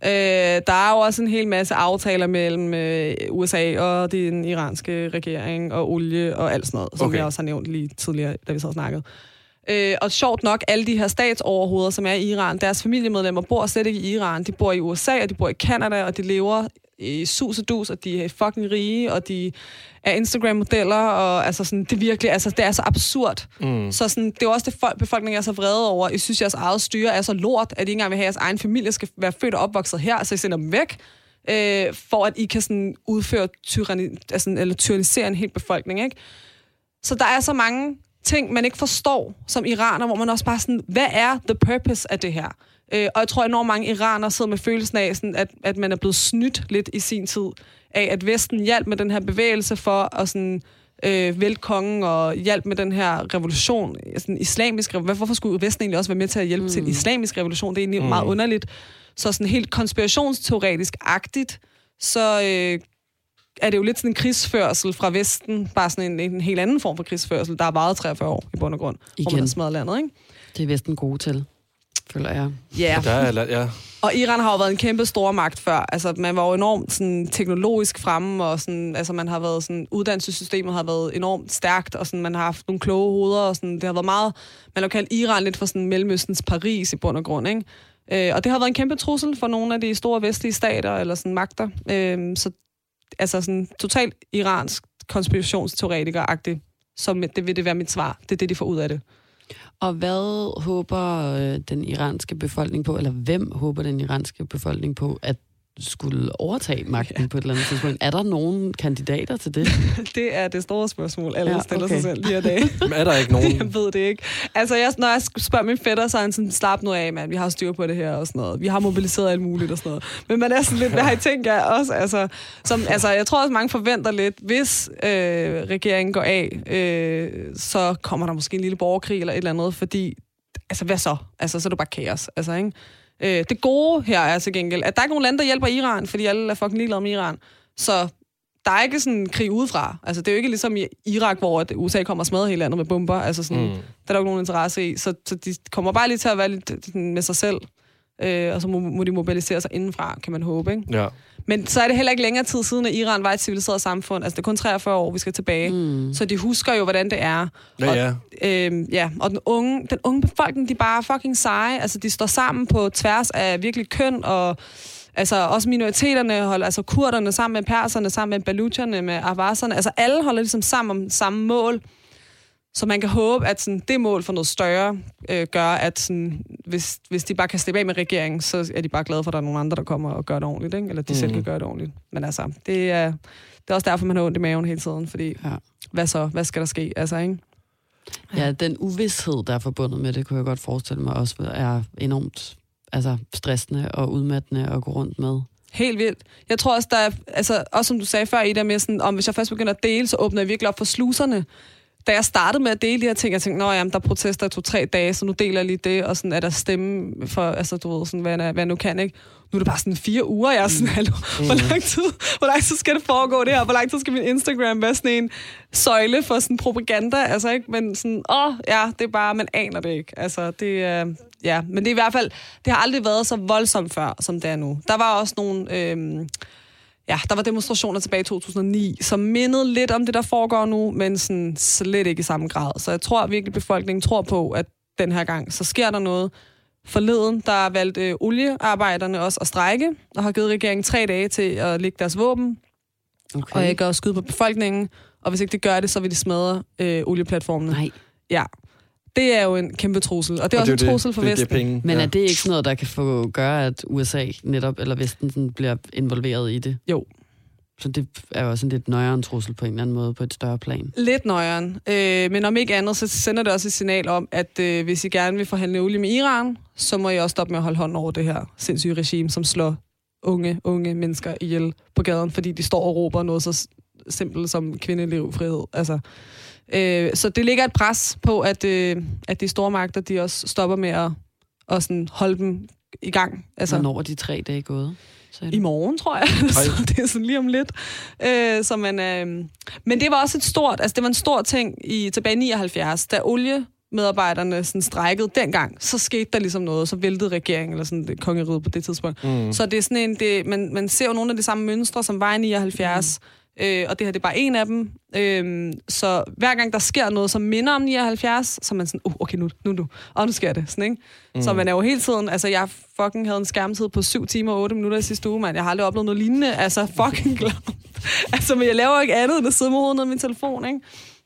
[SPEAKER 3] øh, der er jo også en hel masse aftaler mellem øh, USA og den iranske regering og olie og alt sådan noget, som
[SPEAKER 1] Okay.
[SPEAKER 3] jeg også har nævnt lige tidligere, da vi så snakket. Øh, og sjovt nok, alle de her statsoverhoveder, som er i Iran, deres familiemedlemmer bor slet ikke i Iran. De bor i USA, og de bor i Kanada, og de lever i sus og dus, og de er fucking rige, og de er Instagram-modeller, og altså sådan, det virkelig, altså det er så absurd.
[SPEAKER 1] Mm.
[SPEAKER 3] Så sådan, det er også det, folk, befolkningen er så vrede over. Jeg synes, jeres eget styre er så lort, at I ikke engang vil have, at jeres egen familie skal være født og opvokset her, så I sender dem væk, øh, for at I kan sådan udføre tyranni, altså, eller tyrannisere en hel befolkning. Ikke? Så der er så mange ting, man ikke forstår som iraner, hvor man også bare sådan, hvad er the purpose af det her? Øh, og jeg tror, at enormt mange iranere sidder med følelsen af, sådan, at, at man er blevet snydt lidt i sin tid, af at Vesten hjalp med den her bevægelse for at sådan, øh, vælte kongen og hjælp med den her revolution, sådan islamisk revolution. Hvorfor skulle Vesten egentlig også være med til at hjælpe mm. til en islamisk revolution? Det er egentlig mm. meget underligt. Så sådan helt konspirationsteoretisk-agtigt, så øh, er det jo lidt sådan en krigsførsel fra Vesten, bare sådan en, en helt anden form for krigsførsel, der har varet 43 år i bund og grund, hvor man
[SPEAKER 2] Igen.
[SPEAKER 3] har smadret landet, ikke?
[SPEAKER 2] Det er Vesten gode til, føler jeg.
[SPEAKER 3] Ja,
[SPEAKER 1] Der er, ja.
[SPEAKER 3] og Iran har jo været en kæmpe stor magt før. Altså, man var jo enormt sådan, teknologisk fremme, og sådan, altså, man har været sådan, uddannelsessystemet har været enormt stærkt, og sådan, man har haft nogle kloge hoveder, og sådan, det har været meget, man har kaldt Iran lidt for sådan Mellemøstens Paris i bund og grund, ikke? Øh, og det har været en kæmpe trussel for nogle af de store vestlige stater, eller sådan magter. Øh, så altså sådan totalt iransk konspirationsteoretiker-agtigt, som det vil det være mit svar. Det er det, de får ud af det.
[SPEAKER 2] Og hvad håber øh, den iranske befolkning på, eller hvem håber den iranske befolkning på, at skulle overtage magten ja. på et eller andet tidspunkt? Er der nogen kandidater til det?
[SPEAKER 3] Det er det store spørgsmål, alle Ja, stiller
[SPEAKER 2] okay.
[SPEAKER 3] sig selv lige i dag.
[SPEAKER 1] Men er der ikke nogen...
[SPEAKER 3] Jeg ved det ikke. Altså, jeg, når jeg spørger min fætter, så er han sådan, slap nu af, mand. Vi har styr på det her og sådan noget. Vi har mobiliseret alt muligt og sådan noget. Men man er sådan lidt, hvad har I tænkt jer også? Altså, som, altså, jeg tror også, mange forventer lidt, hvis øh, regeringen går af, øh, så kommer der måske en lille borgerkrig eller et eller andet, fordi, altså, hvad så? Altså, så er det bare kaos, altså, ikke? Øh, det gode her er til gengæld, at der er ikke nogen lande, der hjælper Iran, fordi alle er fucking ligeglade med Iran. Så der er ikke sådan en krig udefra. Altså, det er jo ikke ligesom i Irak, hvor USA kommer og smadrer hele landet med bomber. Altså, sådan, mm. der er der jo ikke nogen interesse i. Så, så de kommer bare lige til at være lidt med sig selv. Øh, og så må, må de mobilisere sig indenfra, kan man håbe. Ikke?
[SPEAKER 1] Ja.
[SPEAKER 3] Men så er det heller ikke længere tid siden, at Iran var et civiliseret samfund. Altså, det er kun 43 år, vi skal tilbage. Mm. Så de husker jo, hvordan det er.
[SPEAKER 1] Ja,
[SPEAKER 3] og,
[SPEAKER 1] ja.
[SPEAKER 3] Øh, ja, og den unge, den unge befolkning, de er bare fucking seje. Altså, de står sammen på tværs af virkelig køn, og altså, også minoriteterne holder, altså kurderne sammen med perserne, sammen med balucherne, med avaserne. Altså, alle holder ligesom sammen om samme mål. Så man kan håbe, at sådan, det mål for noget større øh, gør, at sådan, hvis, hvis de bare kan slippe af med regeringen, så er de bare glade for, at der er nogle andre, der kommer og gør det ordentligt. Ikke? Eller de mm. selv kan gøre det ordentligt. Men altså, det er, det er også derfor, man har ondt i maven hele tiden. Fordi,
[SPEAKER 2] Ja.
[SPEAKER 3] hvad så? Hvad skal der ske? Altså, ikke?
[SPEAKER 2] Ja, den uvidshed, der er forbundet med det, kunne jeg godt forestille mig også er enormt altså, stressende og udmattende at gå rundt med.
[SPEAKER 3] Helt vildt. Jeg tror også, der er, altså, også som du sagde før, i der med sådan, om hvis jeg først begynder at dele, så åbner jeg virkelig op for sluserne. Da jeg startede med at dele de her ting, jeg tænkte, nå jamen, der er protester i to-tre dage, så nu deler jeg lige det, og sådan er der stemme for, altså du ved, sådan, hvad, jeg, hvad jeg nu kan, ikke? Nu er det bare sådan fire uger, jeg er sådan, hallo, hvor lang tid, hvor lang tid skal det foregå det her? Hvor lang tid skal min Instagram være sådan en søjle for sådan propaganda? Altså ikke, men sådan, åh, ja, det er bare, man aner det ikke. Altså, det er, ja, men det er i hvert fald, det har aldrig været så voldsomt før, som det er nu. Der var også nogle, øhm, ja, der var demonstrationer tilbage i 2009, som mindede lidt om det, der foregår nu, men sådan slet ikke i samme grad. Så jeg tror virkelig, befolkningen tror på, at den her gang, så sker der noget. Forleden, der valgte øh, oliearbejderne også at strække, og har givet regeringen tre dage til at lægge deres våben, okay. og ikke at skyde på befolkningen. Og hvis ikke det gør det, så vil de smadre øh, olieplatformene.
[SPEAKER 2] Nej.
[SPEAKER 3] Ja. Det er jo en kæmpe trussel, og det er
[SPEAKER 1] Og
[SPEAKER 3] også
[SPEAKER 1] det
[SPEAKER 3] en trussel for
[SPEAKER 1] det,
[SPEAKER 3] Vesten.
[SPEAKER 1] Det penge.
[SPEAKER 2] Men
[SPEAKER 1] ja.
[SPEAKER 2] er det ikke sådan noget, der kan få gøre, at USA netop, eller Vesten sådan, bliver involveret i det?
[SPEAKER 3] Jo.
[SPEAKER 2] Så det er jo også en lidt nøjere en trussel på en eller anden måde på et større plan.
[SPEAKER 3] Lidt nøjeren. Øh, men om ikke andet, så sender det også et signal om, at øh, hvis I gerne vil forhandle olie med Iran, så må I også stoppe med at holde hånden over det her sindssyge regime, som slår unge, unge mennesker ihjel på gaden, fordi de står og råber noget så simpelt som kvindeliv, frihed. Altså, øh, så det ligger et pres på, at, øh, at de store magter, de også stopper med at, at sådan holde dem i gang.
[SPEAKER 2] Altså, Hvornår er de tre dage gået? du?
[SPEAKER 3] i morgen, tror jeg. så det er sådan lige om lidt. Øh, så man, øh, men det var også et stort, altså det var en stor ting i tilbage i 79, da olie medarbejderne sådan strækkede dengang, så skete der ligesom noget, så væltede regeringen, eller sådan det kongeriget på det tidspunkt. Mm. Så det er sådan en, det, man, man ser jo nogle af de samme mønstre, som var i 79, mm. Øh, og det her det er bare en af dem. Øh, så hver gang der sker noget, som minder om 79, så er man sådan, uh, okay, nu, nu, nu, og nu sker det, sådan, ikke? Mm. Så man er jo hele tiden, altså jeg fucking havde en skærmtid på 7 timer og 8 minutter i sidste uge, mand. Jeg har aldrig oplevet noget lignende, altså fucking glad. altså, men jeg laver ikke andet end at sidde med hovedet ned i min telefon, ikke?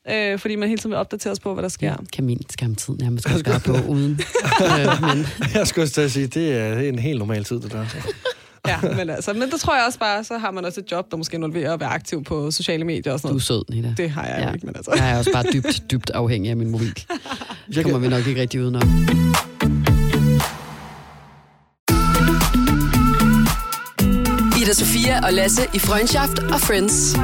[SPEAKER 3] Øh, fordi man hele tiden vil opdatere os på, hvad der sker.
[SPEAKER 2] Ja, kan min skærmtid nærmest godt være på uden. øh, men
[SPEAKER 1] Jeg skulle også sige, det er, det er en helt normal tid, det der.
[SPEAKER 3] Ja, men altså, men der tror jeg også bare, så har man også et job, der måske involverer at være aktiv på sociale medier og sådan
[SPEAKER 2] du er
[SPEAKER 3] noget.
[SPEAKER 2] sød, Nita.
[SPEAKER 3] Det har jeg
[SPEAKER 2] Ja.
[SPEAKER 3] ikke, men altså.
[SPEAKER 2] Jeg er også bare dybt, dybt afhængig af min mobil. Det kommer vi nok ikke rigtig udenom.
[SPEAKER 4] Ida Sofia og Lasse i Freundschaft og Friends.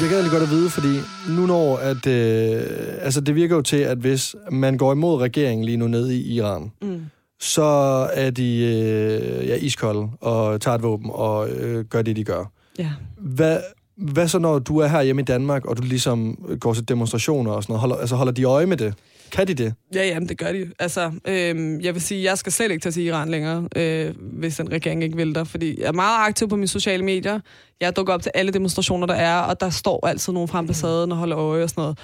[SPEAKER 1] jeg kan egentlig godt at vide, fordi nu når, at, øh, altså det virker jo til, at hvis man går imod regeringen lige nu nede i Iran,
[SPEAKER 3] Mm.
[SPEAKER 1] Så er de øh, ja, iskolde og tager et våben og øh, gør det, de gør.
[SPEAKER 3] Ja.
[SPEAKER 1] Hvad, hvad så, når du er her hjemme i Danmark, og du ligesom går til demonstrationer og sådan noget? Holder, altså holder de øje med det? Kan de det?
[SPEAKER 3] Ja, jamen, det gør de. Altså, øhm, jeg vil sige, jeg skal slet ikke tage til Iran længere, øh, hvis den regering ikke vil der, fordi jeg er meget aktiv på mine sociale medier. Jeg dukker op til alle demonstrationer, der er, og der står altid nogen fra ambassaden og holder øje og sådan noget.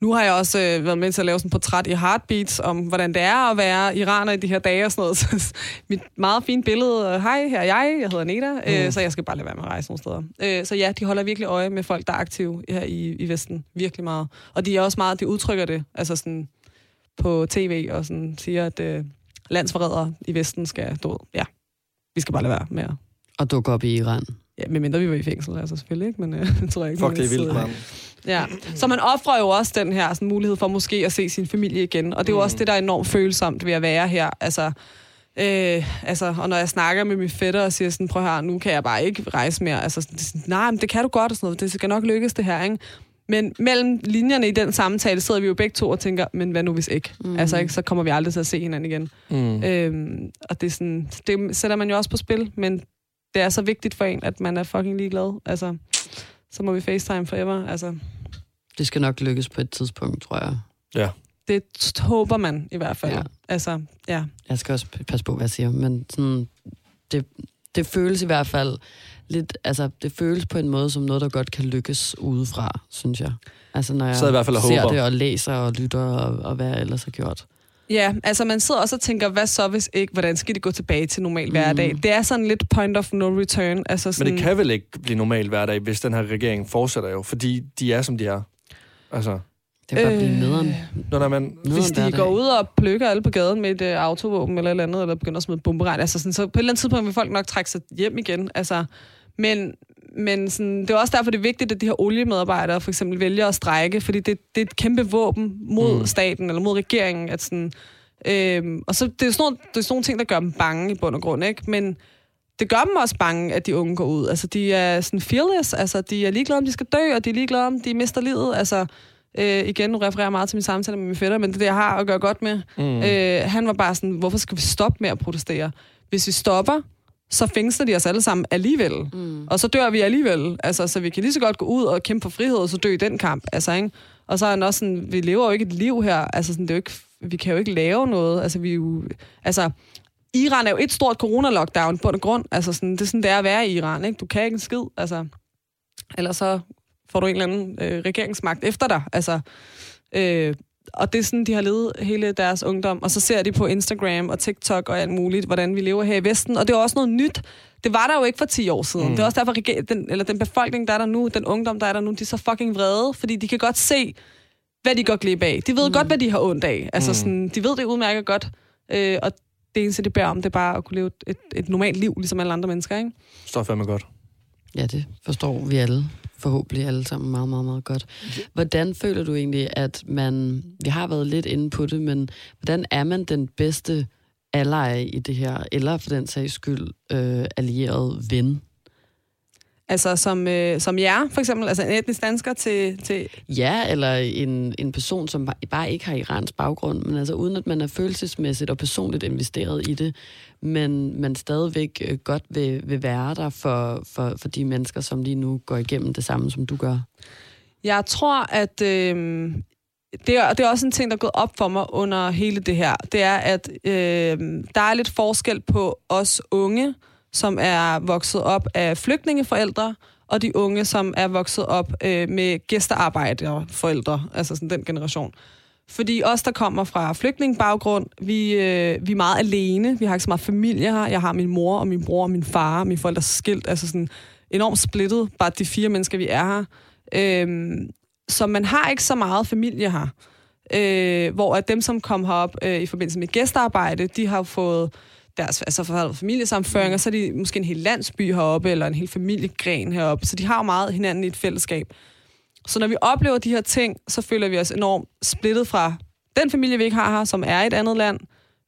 [SPEAKER 3] Nu har jeg også øh, været med til at lave sådan et portræt i Heartbeats om, hvordan det er at være iraner i de her dage og sådan noget. Så mit meget fine billede, øh, hej, her er jeg, jeg hedder Neda, øh, så jeg skal bare lade være med at rejse nogle steder. Øh, så ja, de holder virkelig øje med folk, der er aktive her i, i Vesten. Virkelig meget. Og de er også meget, de udtrykker det, altså sådan på tv og sådan siger, at øh, landsforrædere i Vesten skal, ved, ja, vi skal bare lade være med at
[SPEAKER 2] Og dukke op i Iran.
[SPEAKER 3] Ja, medmindre vi var i fængsel, altså selvfølgelig ikke, men øh, tror jeg ikke.
[SPEAKER 1] Fuck, det er vildt,
[SPEAKER 3] man.
[SPEAKER 1] mand.
[SPEAKER 3] Ja. Så man offrer jo også den her sådan, mulighed for måske at se sin familie igen, og det er jo også det, der er enormt følsomt ved at være her. Altså, øh, altså, og når jeg snakker med min fætter og siger sådan, prøv her, nu kan jeg bare ikke rejse mere. Altså, sådan, nej, men det kan du godt og sådan noget, det skal nok lykkes det her, ikke? Men mellem linjerne i den samtale sidder vi jo begge to og tænker, men hvad nu hvis ikke? Mm. Altså, ikke, så kommer vi aldrig til at se hinanden igen.
[SPEAKER 1] Mm.
[SPEAKER 3] Øhm, og det, er sådan, det sætter man jo også på spil, men det er så vigtigt for en, at man er fucking ligeglad. Altså, så må vi facetime forever. Altså,
[SPEAKER 2] Det skal nok lykkes på et tidspunkt, tror jeg.
[SPEAKER 1] Ja.
[SPEAKER 3] det håber man i hvert fald.
[SPEAKER 2] Ja.
[SPEAKER 3] Altså, ja.
[SPEAKER 2] Jeg skal også passe på, hvad jeg siger, men sådan, det, det føles i hvert fald lidt, altså det føles på en måde som noget, der godt kan lykkes udefra, synes jeg. Altså når jeg
[SPEAKER 1] Så i hvert fald
[SPEAKER 2] ser
[SPEAKER 1] håber.
[SPEAKER 2] det og læser og lytter og, og hvad jeg ellers har gjort.
[SPEAKER 3] Ja, altså man sidder også og tænker, hvad så hvis ikke? Hvordan skal det gå tilbage til normal hverdag? Det er sådan lidt point of no return. Altså
[SPEAKER 1] Men
[SPEAKER 3] sådan,
[SPEAKER 1] det kan vel ikke blive normal hverdag, hvis den her regering fortsætter jo, fordi de er, som de er. Altså,
[SPEAKER 2] Det kan blive
[SPEAKER 3] Øh,
[SPEAKER 2] nederen.
[SPEAKER 1] når der man...
[SPEAKER 3] Hvis
[SPEAKER 2] nederen
[SPEAKER 3] de
[SPEAKER 2] hverdag.
[SPEAKER 3] går ud og plukker alle på gaden med et øh, autovåben eller et eller andet, eller begynder at smide bomberegn, altså sådan, så på et eller andet tidspunkt vil folk nok trække sig hjem igen. Altså, men men sådan, det er også derfor, det er vigtigt, at de her oliemedarbejdere for eksempel vælger at strække, fordi det, det er et kæmpe våben mod
[SPEAKER 1] Mm.
[SPEAKER 3] staten eller mod regeringen. At sådan, øhm, og så det er, sådan nogle, det er sådan nogle ting, der gør dem bange i bund og grund. Ikke? Men det gør dem også bange, at de unge går ud. Altså, de er sådan fearless. Altså, de er ligeglade, om de skal dø, og de er ligeglade, om de mister livet. Altså, øh, igen, nu refererer jeg meget til min samtale med min fætter, men det er det, jeg har at gøre godt med. Mm. Øh, han var bare sådan, hvorfor skal vi stoppe med at protestere? Hvis vi stopper, så fængsler de os alle sammen alligevel. Mm. Og så dør vi alligevel. Altså, så vi kan lige så godt gå ud og kæmpe for frihed, og så dø i den kamp. Altså, ikke? Og så er han også sådan, vi lever jo ikke et liv her. Altså, sådan, det er jo ikke, vi kan jo ikke lave noget. Altså, vi jo, altså, Iran er jo et stort corona-lockdown på den grund. Altså, sådan, det er sådan, det er at være i Iran. Ikke? Du kan ikke en skid. Altså, ellers så får du en eller anden øh, regeringsmagt efter dig. Altså, øh, og det er sådan, de har levet hele deres ungdom. Og så ser de på Instagram og TikTok og alt muligt, hvordan vi lever her i Vesten. Og det er også noget nyt. Det var der jo ikke for 10 år siden. Mm. Det er også derfor, den, eller den befolkning, der er der nu, den ungdom, der er der nu, de er så fucking vrede, fordi de kan godt se, hvad de går glip af. De ved mm. godt, hvad de har ondt af. Altså, mm. sådan, de ved det udmærket godt. Øh, og det eneste, det bærer om, det er bare at kunne leve et, et normalt liv, ligesom alle andre mennesker, ikke?
[SPEAKER 1] Står fandme godt.
[SPEAKER 2] Ja, det forstår vi alle. Forhåbentlig alle sammen meget, meget, meget godt. Hvordan føler du egentlig, at man... Vi har været lidt inde på det, men hvordan er man den bedste ally i det her, eller for den sags skyld øh, allieret ven?
[SPEAKER 3] Altså som, øh, som jer, for eksempel, altså en etnisk dansker til... til...
[SPEAKER 2] Ja, eller en, en person, som bare ikke har iransk baggrund, men altså uden at man er følelsesmæssigt og personligt investeret i det, men man stadigvæk øh, godt vil, vil være der for, for, for de mennesker, som lige nu går igennem det samme, som du gør.
[SPEAKER 3] Jeg tror, at øh, det, er, det er også en ting, der er gået op for mig under hele det her. Det er, at øh, der er lidt forskel på os unge, som er vokset op af flygtningeforældre, og de unge, som er vokset op øh, med gæstearbejderforældre, altså sådan den generation. Fordi os, der kommer fra flygtningebaggrund, vi, øh, vi er meget alene. Vi har ikke så meget familie her. Jeg har min mor og min bror og min far og mine forældre skilt. Altså sådan enormt splittet, bare de fire mennesker, vi er her. Øh, så man har ikke så meget familie her. Øh, hvor at dem, som kom herop øh, i forbindelse med gæstearbejde, de har fået deres altså for familiesamføring, og så er de måske en hel landsby heroppe, eller en hel familiegren heroppe. Så de har jo meget hinanden i et fællesskab. Så når vi oplever de her ting, så føler vi os enormt splittet fra den familie, vi ikke har her, som er i et andet land,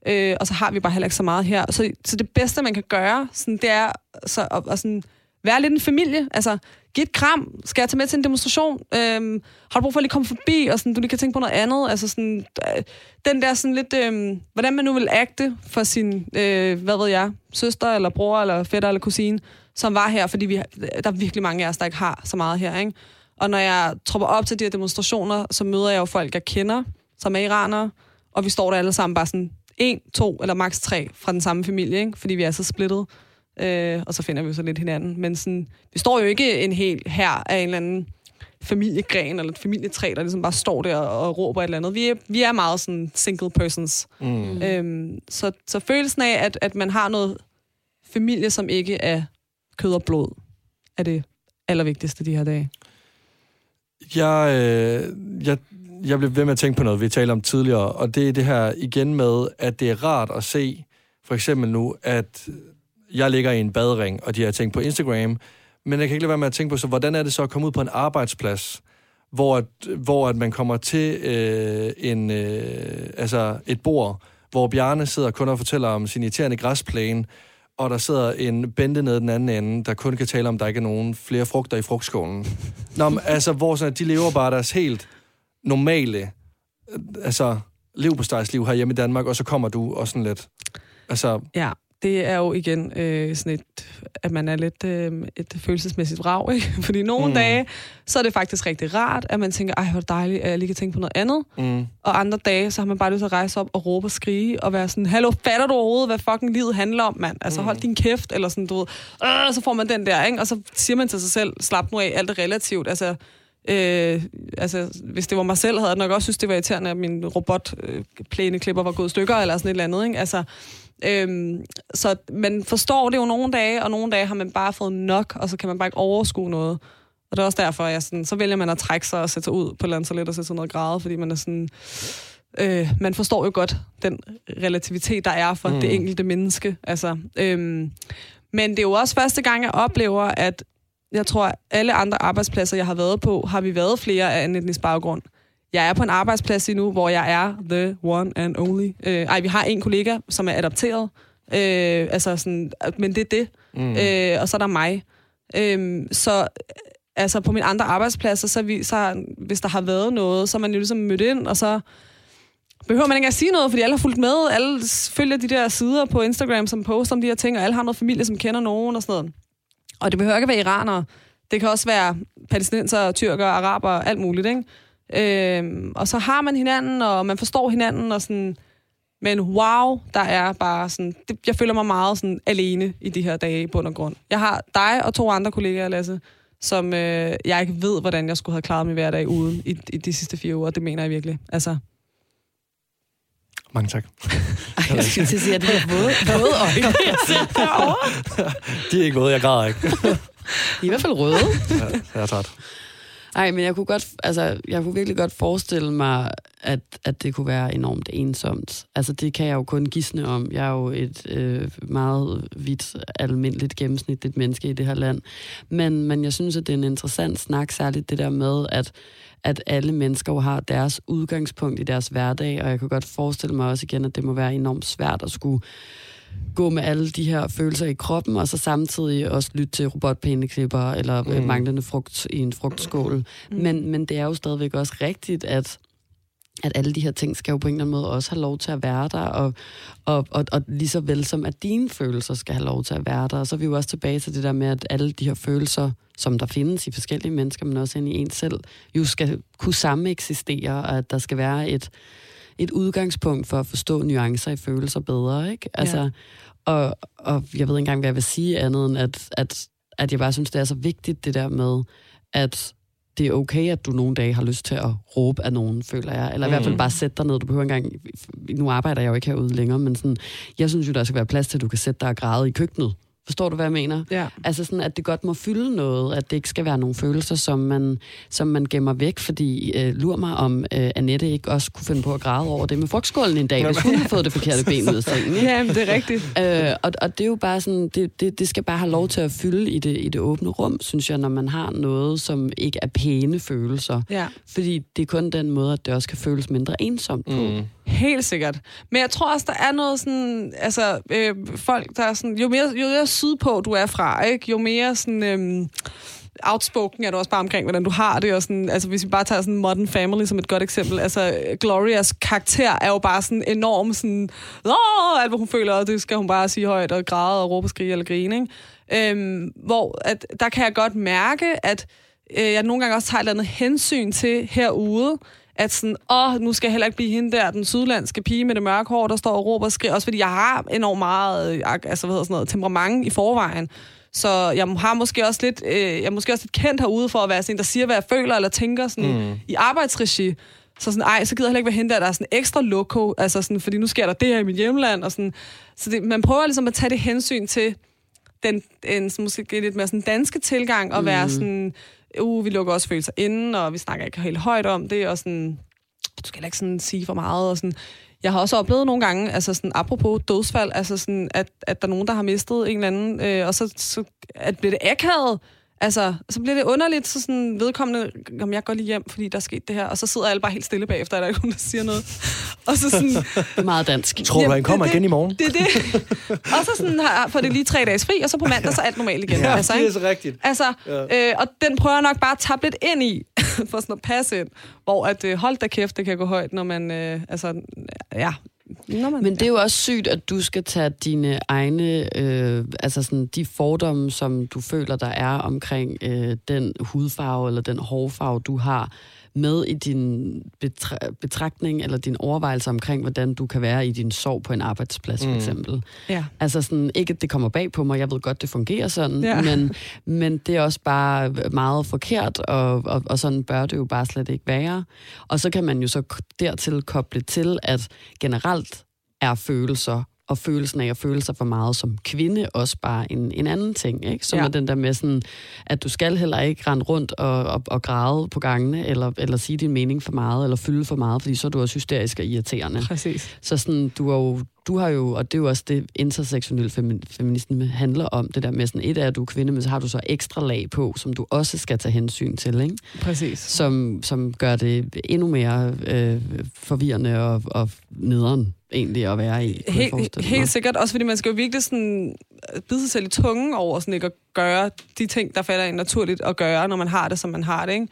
[SPEAKER 3] øh, og så har vi bare heller ikke så meget her. Så, så det bedste, man kan gøre, sådan, det er så, at, at sådan, være lidt en familie. Altså, giv et kram. Skal jeg tage med til en demonstration? Øhm, har du brug for at lige komme forbi, og sådan, du lige kan tænke på noget andet? Altså sådan, øh, den der sådan lidt, øh, hvordan man nu vil agte for sin, øh, hvad ved jeg, søster, eller bror, eller fætter, eller kusine, som var her, fordi vi, der er virkelig mange af os, der ikke har så meget her, ikke? Og når jeg tropper op til de her demonstrationer, så møder jeg jo folk, jeg kender, som er iranere, og vi står der alle sammen bare sådan en, to eller maks tre fra den samme familie, ikke? fordi vi er så splittet. Øh, og så finder vi jo så lidt hinanden. Men sådan, vi står jo ikke en hel her af en eller anden familiegren eller et familietræ, der ligesom bare står der og råber et eller andet. Vi er, vi er meget sådan single persons. Mm. Øhm, så, så følelsen af, at, at man har noget familie, som ikke er kød og blod, er det allervigtigste de her dage.
[SPEAKER 1] Jeg, øh, jeg, jeg blev ved med at tænke på noget, vi talte om tidligere, og det er det her igen med, at det er rart at se, for eksempel nu, at jeg ligger i en badring, og de har tænkt på Instagram, men jeg kan ikke lade være med at tænke på, så hvordan er det så at komme ud på en arbejdsplads, hvor, at, hvor at man kommer til øh, en, øh, altså et bord, hvor Bjarne sidder kun og fortæller om sin irriterende græsplæne, og der sidder en bente nede den anden ende, der kun kan tale om, at der ikke er nogen flere frugter i frugtskålen. Nå, men, altså, hvor sådan, de lever bare deres helt normale, øh, altså, liv herhjemme i Danmark, og så kommer du og sådan lidt. Altså,
[SPEAKER 3] ja, det er jo igen øh, sådan et, at man er lidt øh, et følelsesmæssigt vrag, ikke? Fordi nogle mm. dage, så er det faktisk rigtig rart, at man tænker, ej, hvor dejligt, at jeg lige kan tænke på noget andet. Mm. Og andre dage, så har man bare lyst til at rejse op og råbe og skrige, og være sådan, hallo, fatter du overhovedet, hvad fucking livet handler om, mand? Altså, mm. hold din kæft, eller sådan, du ved, øh, så får man den der, ikke? Og så siger man til sig selv, slap nu af, alt er relativt. Altså, Øh, altså, hvis det var mig selv, havde jeg nok også synes, det var irriterende, at min robotplæneklipper øh, var gået i stykker, eller sådan et eller andet. Ikke? Altså, Øhm, så man forstår det jo nogle dage, og nogle dage har man bare fået nok, og så kan man bare ikke overskue noget. Og det er også derfor, at jeg sådan, så vælger man at trække sig og sætte sig ud på landsholdet og sætte sig noget grad, fordi man er sådan... Øh, man forstår jo godt den relativitet, der er for mm. det enkelte menneske. Altså, øhm, men det er jo også første gang, jeg oplever, at jeg tror, at alle andre arbejdspladser, jeg har været på, har vi været flere af en etnisk baggrund. Jeg er på en arbejdsplads nu, hvor jeg er the one and only. Øh, ej, vi har en kollega, som er adopteret. Øh, altså sådan, men det er det. mm. øh, og så er der mig. Øhm, så altså på mine andre arbejdspladser, så, vi, så hvis der har været noget, så er man jo ligesom mødt ind, og så behøver man ikke at sige noget, fordi alle har fulgt med. Alle følger de der sider på Instagram, som poster om de her ting, og alle har noget familie, som kender nogen og sådan noget. Og det behøver ikke at være iranere. Det kan også være palæstinenser, tyrker, araber, alt muligt, ikke? Øhm, og så har man hinanden, og man forstår hinanden, og sådan... Men wow, der er bare sådan... Det, jeg føler mig meget sådan alene i de her dage i bund og grund. Jeg har dig og to andre kollegaer, Lasse, som øh, jeg ikke ved, hvordan jeg skulle have klaret min hverdag uden i, i de sidste fire uger. Det mener jeg virkelig. Altså,
[SPEAKER 1] mange tak.
[SPEAKER 2] Ej, jeg skal til at sige, at det er våde, våde øjne, jeg ser derovre.
[SPEAKER 1] De er ikke våde, jeg græder ikke.
[SPEAKER 2] De er i hvert fald røde.
[SPEAKER 1] Ja, jeg er træt.
[SPEAKER 2] Nej, men jeg kunne, godt, altså, jeg kunne virkelig godt forestille mig, at, at det kunne være enormt ensomt. Altså, det kan jeg jo kun gisne om. Jeg er jo et øh, meget vidt, almindeligt, gennemsnitligt menneske i det her land. Men, men jeg synes, at det er en interessant snak, særligt det der med, at at alle mennesker jo har deres udgangspunkt i deres hverdag, og jeg kan godt forestille mig også igen, at det må være enormt svært at skulle gå med alle de her følelser i kroppen, og så samtidig også lytte til robotpæneklipper eller mm. manglende frugt i en frugtskål. Mm. Men, men det er jo stadigvæk også rigtigt, at at alle de her ting skal jo på en eller anden måde også have lov til at være der, og, og, og, og lige så vel som at dine følelser skal have lov til at være der. Og så er vi jo også tilbage til det der med, at alle de her følelser, som der findes i forskellige mennesker, men også ind i en selv, jo skal kunne samme eksistere, og at der skal være et, et udgangspunkt for at forstå nuancer i følelser bedre. Ikke? Altså, ja. og, og jeg ved ikke engang, hvad jeg vil sige andet end, at, at, at jeg bare synes, det er så vigtigt det der med, at det er okay, at du nogle dage har lyst til at råbe af nogen, føler jeg. Eller i mm. hvert fald mm. bare sætte dig ned. Du behøver engang... Nu arbejder jeg jo ikke herude længere, men sådan, jeg synes jo, der skal være plads til, at du kan sætte dig og græde i køkkenet. Forstår du, hvad jeg mener?
[SPEAKER 3] Ja.
[SPEAKER 2] Altså sådan, at det godt må fylde noget, at det ikke skal være nogle følelser, som man, som man gemmer væk, fordi øh, lurer mig, om øh, Annette ikke også kunne finde på at græde over det med frugtskålen en dag, hvis hun har fået det forkerte ben ud af sengen.
[SPEAKER 3] Ja, men det er rigtigt.
[SPEAKER 2] Øh, og, og det er jo bare sådan, det, det, det skal bare have lov til at fylde i det, i det åbne rum, synes jeg, når man har noget, som ikke er pæne følelser.
[SPEAKER 3] Ja.
[SPEAKER 2] Fordi det er kun den måde, at det også kan føles mindre ensomt på. Mm.
[SPEAKER 3] Helt sikkert. Men jeg tror også, der er noget sådan, altså øh, folk, der er sådan, jo mere, jo mere sydpå du er fra, ikke, jo mere sådan... Øh, outspoken er du også bare omkring, hvordan du har det, og sådan, altså hvis vi bare tager sådan Modern Family som et godt eksempel, altså Glorias karakter er jo bare sådan enorm sådan, Åh! alt hvad hun føler, og det skal hun bare sige højt, og græde, og råbe, og skrige eller grine, ikke? Øhm, hvor at, der kan jeg godt mærke, at øh, jeg nogle gange også tager et eller andet hensyn til herude, at sådan, åh, nu skal jeg heller ikke blive hende der, den sydlandske pige med det mørke hår, der står og råber og skriger, også fordi jeg har enormt meget, øh, altså hvad hedder sådan noget, temperament i forvejen. Så jeg har måske også lidt, øh, jeg er måske også lidt kendt herude for at være sådan en, der siger, hvad jeg føler eller tænker sådan, mm. i arbejdsregi. Så sådan, ej, så gider jeg heller ikke være hende der, der er sådan ekstra loko, altså sådan, fordi nu sker der det her i mit hjemland, og sådan. Så det, man prøver ligesom at tage det hensyn til den, en, måske lidt mere sådan danske tilgang, og mm. være sådan, uh, vi lukker også følelser inden, og vi snakker ikke helt højt om det, og sådan, du skal ikke sådan sige for meget, og sådan, jeg har også oplevet nogle gange, altså sådan, apropos dødsfald, altså sådan, at, at der er nogen, der har mistet en eller anden, øh, og så, så at bliver det akavet, Altså, så bliver det underligt, så sådan vedkommende, om jeg går lige hjem, fordi der er sket det her, og så sidder alle bare helt stille bagefter, og der er ikke nogen, der siger noget. Og så sådan... Det
[SPEAKER 2] er meget dansk.
[SPEAKER 1] Tror du, han kommer det, igen i morgen?
[SPEAKER 3] Det er det. Og så sådan, har, får det lige tre dages fri, og så på mandag, så er alt normalt igen.
[SPEAKER 1] Ja,
[SPEAKER 3] altså,
[SPEAKER 1] det er så rigtigt.
[SPEAKER 3] Altså, ja. øh, og den prøver jeg nok bare at tabe lidt ind i, for sådan at passe ind, hvor at, øh, hold da kæft, det kan gå højt, når man, øh, altså, ja,
[SPEAKER 2] Nå, man, Men det er jo også sygt, at du skal tage dine egne, øh, altså sådan de fordomme, som du føler, der er omkring øh, den hudfarve eller den hårfarve, du har, med i din betra- betragtning eller din overvejelse omkring, hvordan du kan være i din sorg på en arbejdsplads, for mm. eksempel.
[SPEAKER 3] Ja.
[SPEAKER 2] Altså sådan, ikke at det kommer bag på mig, jeg ved godt, det fungerer sådan, ja. men, men det er også bare meget forkert, og, og, og sådan bør det jo bare slet ikke være. Og så kan man jo så dertil koble til, at generelt er følelser og følelsen af at føle sig for meget som kvinde også bare en, en anden ting, ikke? Som ja. er den der med sådan, at du skal heller ikke rende rundt og, og, og græde på gangene, eller, eller sige din mening for meget, eller fylde for meget, fordi så er du også hysterisk og irriterende.
[SPEAKER 3] Præcis.
[SPEAKER 2] Så sådan, du er jo du har jo, og det er jo også det intersektionelle femi- feminisme handler om, det der med sådan, et er, at du er kvinde, men så har du så ekstra lag på, som du også skal tage hensyn til, ikke?
[SPEAKER 3] Præcis.
[SPEAKER 2] Som, som gør det endnu mere øh, forvirrende og, og nederen egentlig at være i.
[SPEAKER 3] Helt, helt sikkert. Også fordi man skal jo virkelig sådan øh, bide sig selv i tungen over sådan ikke at gøre de ting, der falder ind naturligt at gøre, når man har det, som man har det. Ikke?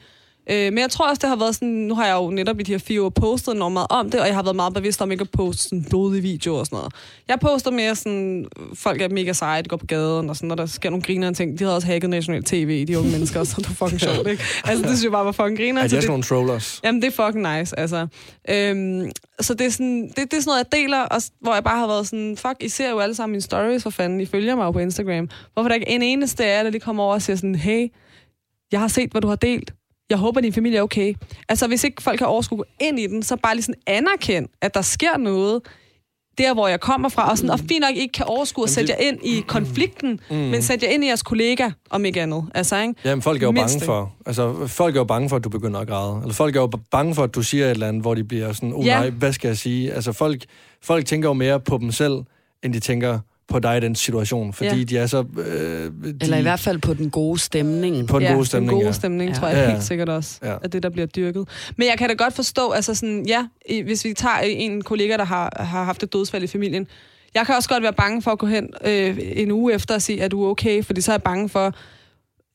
[SPEAKER 3] Øh, men jeg tror også, det har været sådan, nu har jeg jo netop i de her fire år postet enormt meget om det, og jeg har været meget bevidst om ikke at poste sådan blodige videoer og sådan noget. Jeg poster mere sådan, folk er mega seje, de går på gaden, og sådan, når der sker nogle griner ting. De havde også hacket national tv, de unge mennesker, så det var fucking sjovt, ikke? Altså, det synes jeg bare var fucking griner.
[SPEAKER 1] Er de
[SPEAKER 3] så
[SPEAKER 1] også
[SPEAKER 3] det-
[SPEAKER 1] nogle trollers?
[SPEAKER 3] Jamen, det er fucking nice, altså. Øhm, så det er, sådan, det, det er sådan noget, jeg deler, og, hvor jeg bare har været sådan, fuck, I ser jo alle sammen mine stories, for fanden, I følger mig jo på Instagram. Hvorfor er der ikke en eneste af jer, der lige kommer over og siger sådan, hey, jeg har set, hvad du har delt. Jeg håber, din familie er okay. Altså, hvis ikke folk kan overskue ind i den, så bare lige sådan anerkend, at der sker noget, der hvor jeg kommer fra, og, sådan, og fint nok ikke kan overskue at sætte
[SPEAKER 1] det-
[SPEAKER 3] jer ind i konflikten, mm. men sætte jer ind i jeres kollega, om ikke andet. Altså, ikke?
[SPEAKER 1] Jamen, folk er jo
[SPEAKER 3] Mindst
[SPEAKER 1] bange for, altså, folk er jo bange for, at du begynder at græde. Eller folk er jo bange for, at du siger et eller andet, hvor de bliver sådan, oh
[SPEAKER 3] Ja.
[SPEAKER 1] nej, hvad skal jeg sige? Altså, folk, folk tænker jo mere på dem selv, end de tænker på dig i den situation, fordi
[SPEAKER 3] Ja.
[SPEAKER 1] de er så... Øh, de,
[SPEAKER 2] Eller i hvert fald på den gode stemning.
[SPEAKER 1] på den
[SPEAKER 3] ja,
[SPEAKER 1] gode stemning,
[SPEAKER 3] den gode
[SPEAKER 1] ja.
[SPEAKER 3] stemning,
[SPEAKER 2] Ja.
[SPEAKER 3] tror jeg
[SPEAKER 1] Ja,
[SPEAKER 3] helt sikkert også,
[SPEAKER 1] Ja.
[SPEAKER 3] at det, der bliver dyrket. Men jeg kan da godt forstå, altså sådan, ja, hvis vi tager en kollega, der har, har haft et dødsfald i familien, jeg kan også godt være bange for at gå hen øh, en uge efter og sige, at du er okay, fordi så er jeg bange for,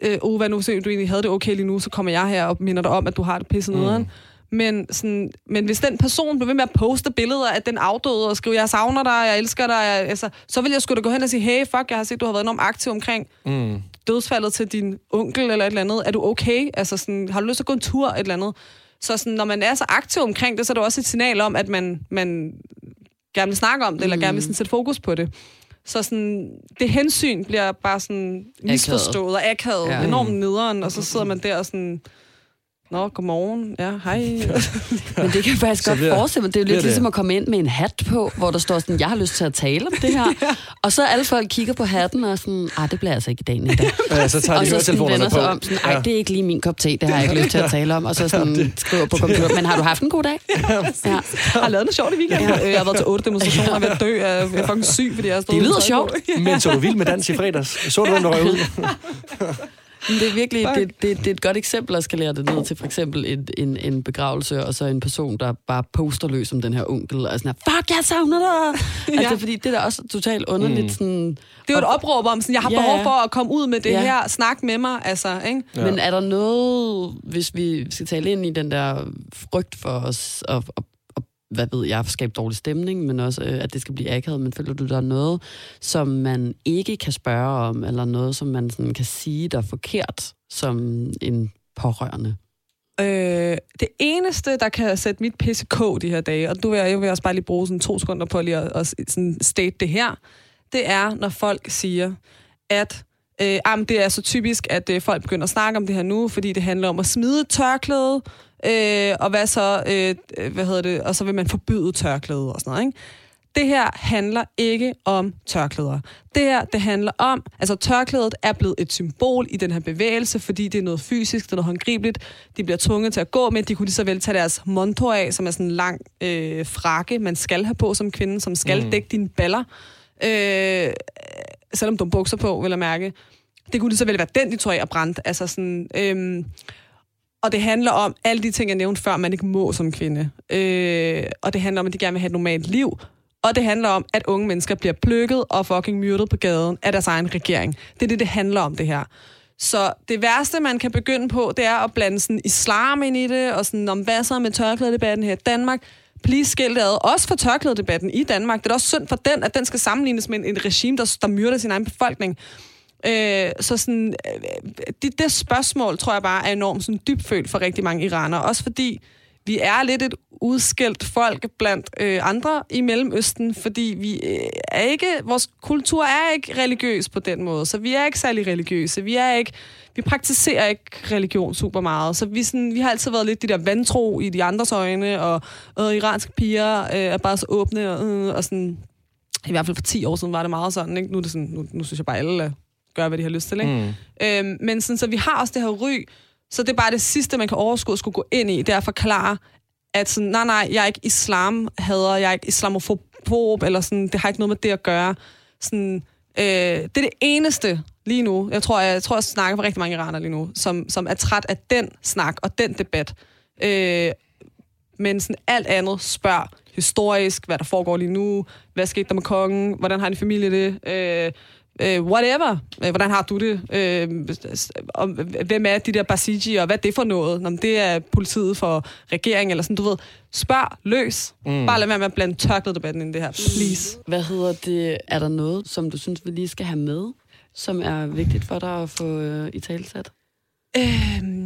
[SPEAKER 3] øh, oh, hvad nu, se, du egentlig havde det okay lige nu, så kommer jeg her og minder dig om, at du har det pisse nederen.
[SPEAKER 1] Mm.
[SPEAKER 3] Men, sådan, men hvis den person bliver ved med at poste billeder af den afdøde og skrive, jeg savner dig, jeg elsker dig, jeg, altså, så vil jeg sgu da gå hen og sige, hey, fuck, jeg har set, du har været enormt aktiv omkring
[SPEAKER 1] Mm.
[SPEAKER 3] dødsfaldet til din onkel eller et eller andet. Er du okay? Altså sådan, har du lyst til at gå en tur et eller andet? Så sådan, når man er så aktiv omkring det, så er det også et signal om, at man, man gerne vil snakke om det, mm. eller gerne vil sådan sætte fokus på det. Så sådan, det hensyn bliver bare sådan misforstået og akavet,
[SPEAKER 2] Ja.
[SPEAKER 3] ja. enormt nederen, og så sidder man der og sådan, Nå, godmorgen. Ja, hej.
[SPEAKER 2] Men det kan jeg faktisk
[SPEAKER 1] Så
[SPEAKER 2] godt
[SPEAKER 1] bliver-
[SPEAKER 2] forestille mig. Det er jo lidt
[SPEAKER 1] det-
[SPEAKER 2] ligesom at komme ind med en hat på, hvor der står sådan, jeg har lyst til at tale om det her. Og så alle folk kigger på hatten og sådan, ej, det bliver altså ikke i dag, Nita.
[SPEAKER 1] Ja, så tager
[SPEAKER 2] og
[SPEAKER 1] de
[SPEAKER 2] så sådan vender
[SPEAKER 1] på.
[SPEAKER 2] sig om, sådan, ej, det er ikke lige min kop te, det har jeg ikke lyst til at tale om. Og så sådan skriver på computer, men har du haft en god dag? Ja.
[SPEAKER 3] Jeg har lavet noget sjovt i weekenden. Ja. Jeg har været til otte demonstrationer, og er ved at dø. Jeg er fucking syg, fordi jeg har stået
[SPEAKER 2] Det lyder
[SPEAKER 3] på.
[SPEAKER 2] sjovt.
[SPEAKER 1] Men så du vild med dans i fredags? Så du, hvem der røg ud?
[SPEAKER 2] Det er virkelig
[SPEAKER 3] Fuck.
[SPEAKER 2] det, det, det er et godt eksempel at skalere det ned til for eksempel et, en, en begravelse, og så en person, der bare poster løs om den her onkel, og sådan her, fuck, jeg savner dig!
[SPEAKER 3] Ja.
[SPEAKER 2] Altså, fordi det er da også totalt underligt,
[SPEAKER 1] Mm.
[SPEAKER 2] sådan...
[SPEAKER 3] Det er jo et opråb om, sådan, jeg har
[SPEAKER 2] Ja,
[SPEAKER 3] behov for at komme ud med det
[SPEAKER 2] Ja.
[SPEAKER 3] her. Snak med mig, altså, ikke?
[SPEAKER 1] Ja.
[SPEAKER 2] Men er der noget, hvis vi skal tale ind i den der frygt for os, og, og hvad ved jeg, skabe dårlig stemning, men også, øh, at det skal blive akavet, men føler du, der er noget, som man ikke kan spørge om, eller noget, som man sådan kan sige, der er forkert, som en pårørende?
[SPEAKER 3] Øh, det eneste, der kan sætte mit pisse kog de her dage, og du vil, jeg vil også bare lige bruge sådan to sekunder på lige at, at sådan state det her, det er, når folk siger, at øh, jamen, det er så typisk, at øh, folk begynder at snakke om det her nu, fordi det handler om at smide tørklædet, tørklæde, øh, og hvad så, øh, hvad hedder det, og så vil man forbyde tørklæde og sådan noget, ikke? Det her handler ikke om tørklæder. Det her, det handler om, altså tørklædet er blevet et symbol i den her bevægelse, fordi det er noget fysisk, det er noget håndgribeligt. De bliver tvunget til at gå med. De kunne lige så vel tage deres monto af, som er sådan en lang øh, frakke, man skal have på som kvinde, som skal mm. dække dine baller. Øh, selvom du har bukser på, vil jeg mærke. Det kunne lige så vel være den, de tog af og brændte. Altså sådan, øhm, og det handler om alle de ting, jeg nævnte før, man ikke må som kvinde. Øh, og det handler om, at de gerne vil have et normalt liv. Og det handler om, at unge mennesker bliver plukket og fucking myrdet på gaden af deres egen regering. Det er det, det handler om, det her. Så det værste, man kan begynde på, det er at blande sådan islam ind i det, og sådan om hvad så med tørklædedebatten her i Danmark. Please skil det ad. Også for tørklædedebatten i Danmark. Det er da også synd for den, at den skal sammenlignes med en- et regime, der, der myrder sin egen befolkning. Øh, så sådan, øh, det, det spørgsmål, tror jeg bare, er enormt sådan, dybfølt for rigtig mange iranere. Også fordi vi er lidt et udskilt folk blandt øh, andre i Mellemøsten, fordi vi øh, er ikke, vores kultur er ikke religiøs på den måde, så vi er ikke særlig religiøse. Vi er ikke, vi praktiserer ikke religion super meget, så vi, sådan, vi har altid været lidt de der vantro i de andres øjne, og, øh, iranske piger øh, er bare så åbne, og, øh, og sådan, i hvert fald for 10 år siden var det meget sådan, ikke? Nu, er det sådan, nu, nu synes jeg bare, alle er gør, hvad de har lyst til, ikke?
[SPEAKER 1] Mm.
[SPEAKER 3] Øhm, men sådan, så vi har også det her ry, så det er bare det sidste, man kan overskue at skulle gå ind i, det er at forklare, at sådan, nej, nej, jeg er ikke islamhader, jeg er ikke islamofob, eller sådan, det har ikke noget med det at gøre. Sådan, øh, det er det eneste lige nu, jeg tror, jeg, jeg tror, jeg snakker for rigtig mange iranere lige nu, som, som er træt af den snak og den debat. Øh, men sådan alt andet spørg historisk, hvad der foregår lige nu, hvad skete der med kongen, hvordan har din familie det, øh, øh, whatever, øh, hvordan har du det, øh, om, hvem er de der Basiji, og hvad er det for noget, om det er politiet for regeringen, eller sådan, du ved, spørg løs. Mm. Bare lad være med at blande tørklet debatten ind i det her, please.
[SPEAKER 2] Hvad hedder det? Er der noget, som du synes, vi lige skal have med, som er vigtigt for dig at få øh, i talsat?
[SPEAKER 3] Øh,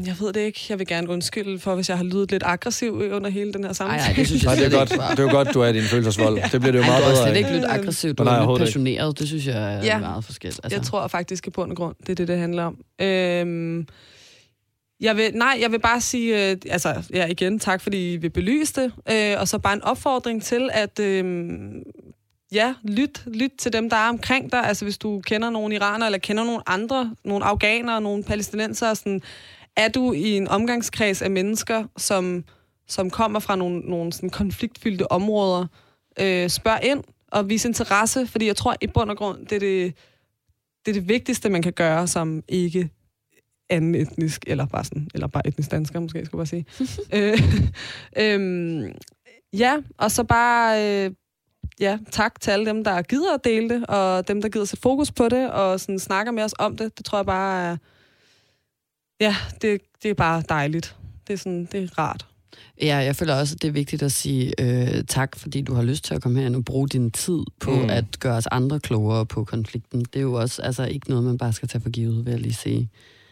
[SPEAKER 3] jeg ved det ikke. Jeg vil gerne undskylde for, hvis jeg har lydet lidt aggressiv under hele den her samtale.
[SPEAKER 2] Ej, ej, det synes jeg
[SPEAKER 1] Nej, det er godt. Det er jo godt, du er i din følelsesvold. Det bliver det jo meget
[SPEAKER 2] du har
[SPEAKER 1] bedre
[SPEAKER 2] slet ikke lyttet aggressivt, du
[SPEAKER 1] Nej,
[SPEAKER 2] er lidt
[SPEAKER 1] ikke.
[SPEAKER 2] passioneret. Det synes jeg er
[SPEAKER 3] Ja.
[SPEAKER 2] meget forskelligt.
[SPEAKER 3] Altså. Jeg tror faktisk i bund og grund, det er det, det handler om. Øhm, jeg vil, nej, jeg vil bare sige, øh, altså ja, igen, tak fordi I vil belyse det, øh, og så bare en opfordring til, at øh, ja, lyt, lyt til dem, der er omkring dig. Altså hvis du kender nogle iraner, eller kender nogle andre, nogle afghanere, nogle palæstinenser, sådan, er du i en omgangskreds af mennesker, som, som kommer fra nogle, nogle sådan konfliktfyldte områder, øh, spørg ind og vis interesse, fordi jeg tror i bund og grund, det er det, det, er det vigtigste, man kan gøre som ikke anden etnisk, eller bare, sådan, eller bare etnisk dansker, måske skulle jeg bare sige. øh, øhm, ja, og så bare øh, ja, tak til alle dem, der gider at dele det, og dem, der gider at sætte fokus på det, og sådan snakker med os om det. Det tror jeg bare er, ja, det, det er bare dejligt. Det er, sådan, det er rart.
[SPEAKER 2] Ja, jeg føler også, at det er vigtigt at sige øh, tak, fordi du har lyst til at komme her og bruge din tid på
[SPEAKER 1] mm.
[SPEAKER 2] at gøre os andre klogere på konflikten. Det er jo også altså, ikke noget, man bare skal tage for givet, vil jeg lige sige.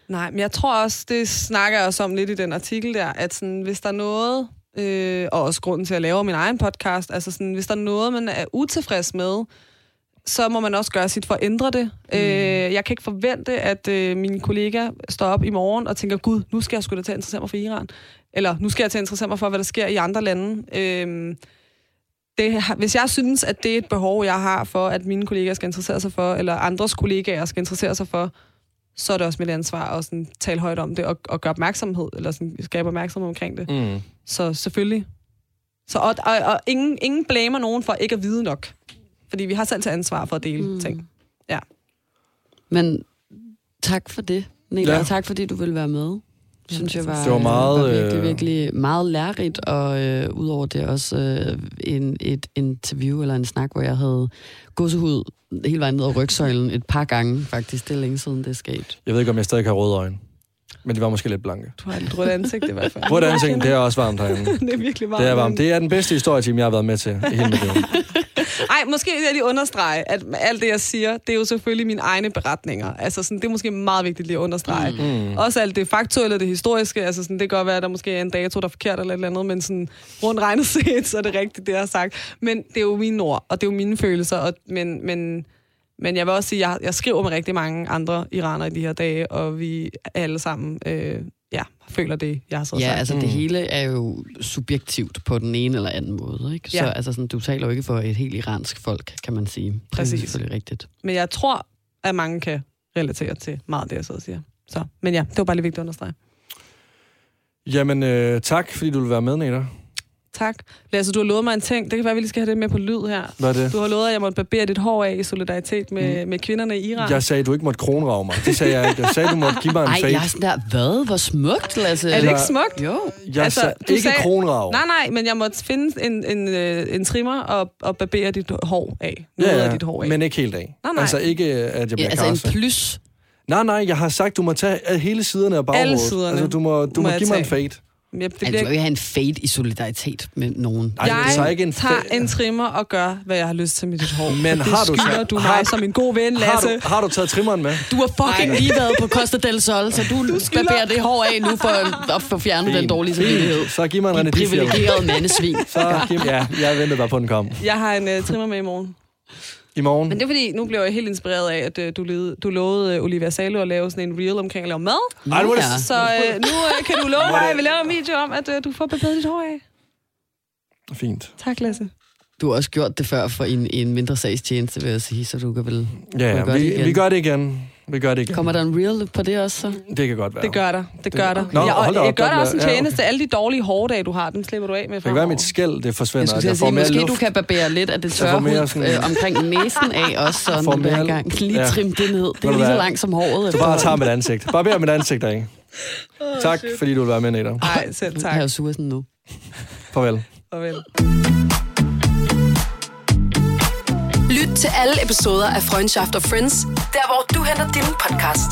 [SPEAKER 3] Nej, men jeg tror også, det snakker jeg også om lidt i den artikel der, at sådan, hvis der er noget, øh, og også grunden til at lave min egen podcast, altså sådan, hvis der er noget, man er utilfreds med, så må man også gøre sit for at ændre det. Mm. Øh, jeg kan ikke forvente, at øh, min kollega står op i morgen og tænker, gud, nu skal jeg sgu da til at interessere mig for Iran. Eller nu skal jeg til at interessere mig for, hvad der sker i andre lande. Øh, det, hvis jeg synes, at det er et behov, jeg har for, at mine kollegaer skal interessere sig for, eller andres kollegaer skal interessere sig for, så er det også mit ansvar at sådan, tale højt om det og, og gøre opmærksomhed, eller sådan, skabe opmærksomhed omkring det.
[SPEAKER 1] Mm.
[SPEAKER 3] Så selvfølgelig. Så, og og, og ingen, ingen blamer nogen for ikke at vide nok. Fordi vi har selv til ansvar for at dele mm. ting.
[SPEAKER 2] Men tak for det, Nela,
[SPEAKER 1] Ja.
[SPEAKER 2] ja. og tak fordi du ville være med. Synes jeg var,
[SPEAKER 1] Det var meget,
[SPEAKER 2] var virkelig,
[SPEAKER 1] øh,
[SPEAKER 2] virkelig meget lærerigt, og øh, udover det også øh, en, et interview eller en snak, hvor jeg havde gåsehud hele vejen ned ad rygsøjlen et par gange, faktisk. Det er længe siden, det er sket.
[SPEAKER 1] Jeg ved ikke, om jeg stadig har røde øjne. Men de var måske lidt blanke.
[SPEAKER 3] Du har et rødt ansigt i hvert fald.
[SPEAKER 1] Rødt ansigt, det er også varmt herinde.
[SPEAKER 3] det er virkelig varmt.
[SPEAKER 1] Det er varmt. Det er den bedste historietime, jeg har været med til i hele mit liv.
[SPEAKER 3] Ej, måske vil jeg lige understrege, at alt det, jeg siger, det er jo selvfølgelig mine egne beretninger. Altså, sådan, det er måske meget vigtigt lige at understrege. Mm. Også alt det faktuelle, det historiske. Altså, sådan, det kan godt være, at der måske er en dato, der er forkert eller et eller andet, men sådan, rundt regnet set, så er det rigtigt, det jeg har sagt. Men det er jo mine ord, og det er jo mine følelser. Og, men, men, men jeg vil også sige, at jeg, jeg skriver med rigtig mange andre iranere i de her dage, og vi alle sammen øh, ja, føler det, jeg har så
[SPEAKER 2] Ja,
[SPEAKER 3] sagt.
[SPEAKER 2] altså det hele er jo subjektivt på den ene eller anden måde. Ikke? Så
[SPEAKER 3] Ja.
[SPEAKER 2] altså, sådan, du taler jo ikke for et helt iransk folk, kan man sige. Det er
[SPEAKER 3] Præcis.
[SPEAKER 2] selvfølgelig rigtigt.
[SPEAKER 3] Men jeg tror, at mange kan relatere til meget af det, jeg og siger. Så, men ja, det var bare lige vigtigt at understrege.
[SPEAKER 1] Jamen, øh, tak, fordi du vil være med, Neda.
[SPEAKER 3] Tak. Lasse, du har lovet mig en ting. Det kan være, at vi lige skal have det med på lyd her.
[SPEAKER 1] Hvad er det?
[SPEAKER 3] Du har lovet, at jeg måtte barbere dit hår af i solidaritet med, mm. med kvinderne i Iran.
[SPEAKER 1] Jeg sagde, du ikke måtte kronrave mig. Det sagde jeg ikke. Jeg sagde, du måtte give mig en
[SPEAKER 2] Ej,
[SPEAKER 1] fade.
[SPEAKER 2] jeg er sådan der, hvad? Hvor smukt, Lasse.
[SPEAKER 3] Er det ikke smukt?
[SPEAKER 2] Jo.
[SPEAKER 1] Jeg
[SPEAKER 3] altså,
[SPEAKER 1] sagde
[SPEAKER 3] du
[SPEAKER 1] ikke
[SPEAKER 3] sagde-
[SPEAKER 1] kronrave.
[SPEAKER 3] Nej, nej, men jeg måtte finde en, en, øh, en trimmer og, og barbere dit hår af. Noget af dit hår af.
[SPEAKER 1] men ikke helt af.
[SPEAKER 3] Nej, nej.
[SPEAKER 1] Altså ikke, at jeg
[SPEAKER 2] Ja,
[SPEAKER 1] bliver
[SPEAKER 2] altså en
[SPEAKER 1] kastet.
[SPEAKER 2] plus.
[SPEAKER 1] Nej, nej, jeg har sagt, du må tage alle- hele siderne af baghovedet.
[SPEAKER 3] Alle siderne
[SPEAKER 1] Altså, du må, du
[SPEAKER 3] må
[SPEAKER 1] må
[SPEAKER 3] jeg
[SPEAKER 1] give mig en
[SPEAKER 3] tage.
[SPEAKER 1] fade.
[SPEAKER 3] Jeg, det
[SPEAKER 2] Altså,
[SPEAKER 3] bliver,
[SPEAKER 2] du vil have en fade i solidaritet med nogen.
[SPEAKER 1] Ej,
[SPEAKER 3] jeg
[SPEAKER 1] så ikke en
[SPEAKER 3] tager en trimmer og gør, hvad jeg har lyst til med dit hår.
[SPEAKER 1] Men
[SPEAKER 3] det
[SPEAKER 1] har du så-
[SPEAKER 3] du
[SPEAKER 1] har-
[SPEAKER 3] mig som en god ven,
[SPEAKER 1] Har
[SPEAKER 3] Lasse.
[SPEAKER 1] du, har du taget trimmeren med?
[SPEAKER 2] Du har fucking lige været på Costa del Sol, så du, du barberer det hår af nu for at få fjernet den dårlige samvittighed.
[SPEAKER 1] Så giv mig en René Diffie.
[SPEAKER 2] privilegerede mandesvin.
[SPEAKER 1] Så giv ja, jeg ventede bare på, at den kom.
[SPEAKER 3] Jeg har en uh, trimmer med i morgen.
[SPEAKER 1] I morgen.
[SPEAKER 3] Men det er fordi, nu blev jeg helt inspireret af, at uh, du, levede, du lovede uh, Olivia Salo at lave sådan en reel omkring at lave mad.
[SPEAKER 1] Ej,
[SPEAKER 2] Ja.
[SPEAKER 3] Så uh, nu uh, kan du love mig, at vi laver en video om, at uh, du får barberet dit hår af.
[SPEAKER 1] Fint.
[SPEAKER 3] Tak, Lasse.
[SPEAKER 2] Du har også gjort det før for en, en mindre sagstjeneste, vil jeg sige, så du kan vel...
[SPEAKER 1] Ja, ja.
[SPEAKER 2] vi
[SPEAKER 1] vi gør det igen. Vi gør det igen.
[SPEAKER 2] Kommer der en reel på det også så?
[SPEAKER 1] Det kan godt være.
[SPEAKER 3] Det gør der. Det gør der.
[SPEAKER 1] Nå,
[SPEAKER 3] jeg,
[SPEAKER 1] hold da
[SPEAKER 3] og,
[SPEAKER 1] op,
[SPEAKER 3] jeg gør
[SPEAKER 1] der
[SPEAKER 3] også en
[SPEAKER 1] ja, okay.
[SPEAKER 3] tjeneste. Alle de dårlige hårde dem, du har, dem slipper du af med
[SPEAKER 1] Det kan være, mit skæld det
[SPEAKER 2] Jeg
[SPEAKER 1] forsvinder. jeg får
[SPEAKER 2] sige,
[SPEAKER 1] mere
[SPEAKER 2] måske
[SPEAKER 1] luft.
[SPEAKER 2] du kan barbere lidt af det tørre hud
[SPEAKER 1] sådan-
[SPEAKER 2] øh, omkring næsen af også, så
[SPEAKER 1] Får
[SPEAKER 2] er
[SPEAKER 1] mere-
[SPEAKER 2] gang. Lige
[SPEAKER 1] ja.
[SPEAKER 2] trim det ned. Det er lige så langt som håret.
[SPEAKER 1] Du bare tager mit ansigt. Bare beder mit ansigt af. Tak, fordi du vil være med, Neda.
[SPEAKER 3] Nej, selv tak.
[SPEAKER 2] Jeg er jo sur sådan nu.
[SPEAKER 1] Farvel.
[SPEAKER 3] Farvel.
[SPEAKER 4] Lyt til alle episoder af Freundschaft og Friends, der hvor du henter din podcast.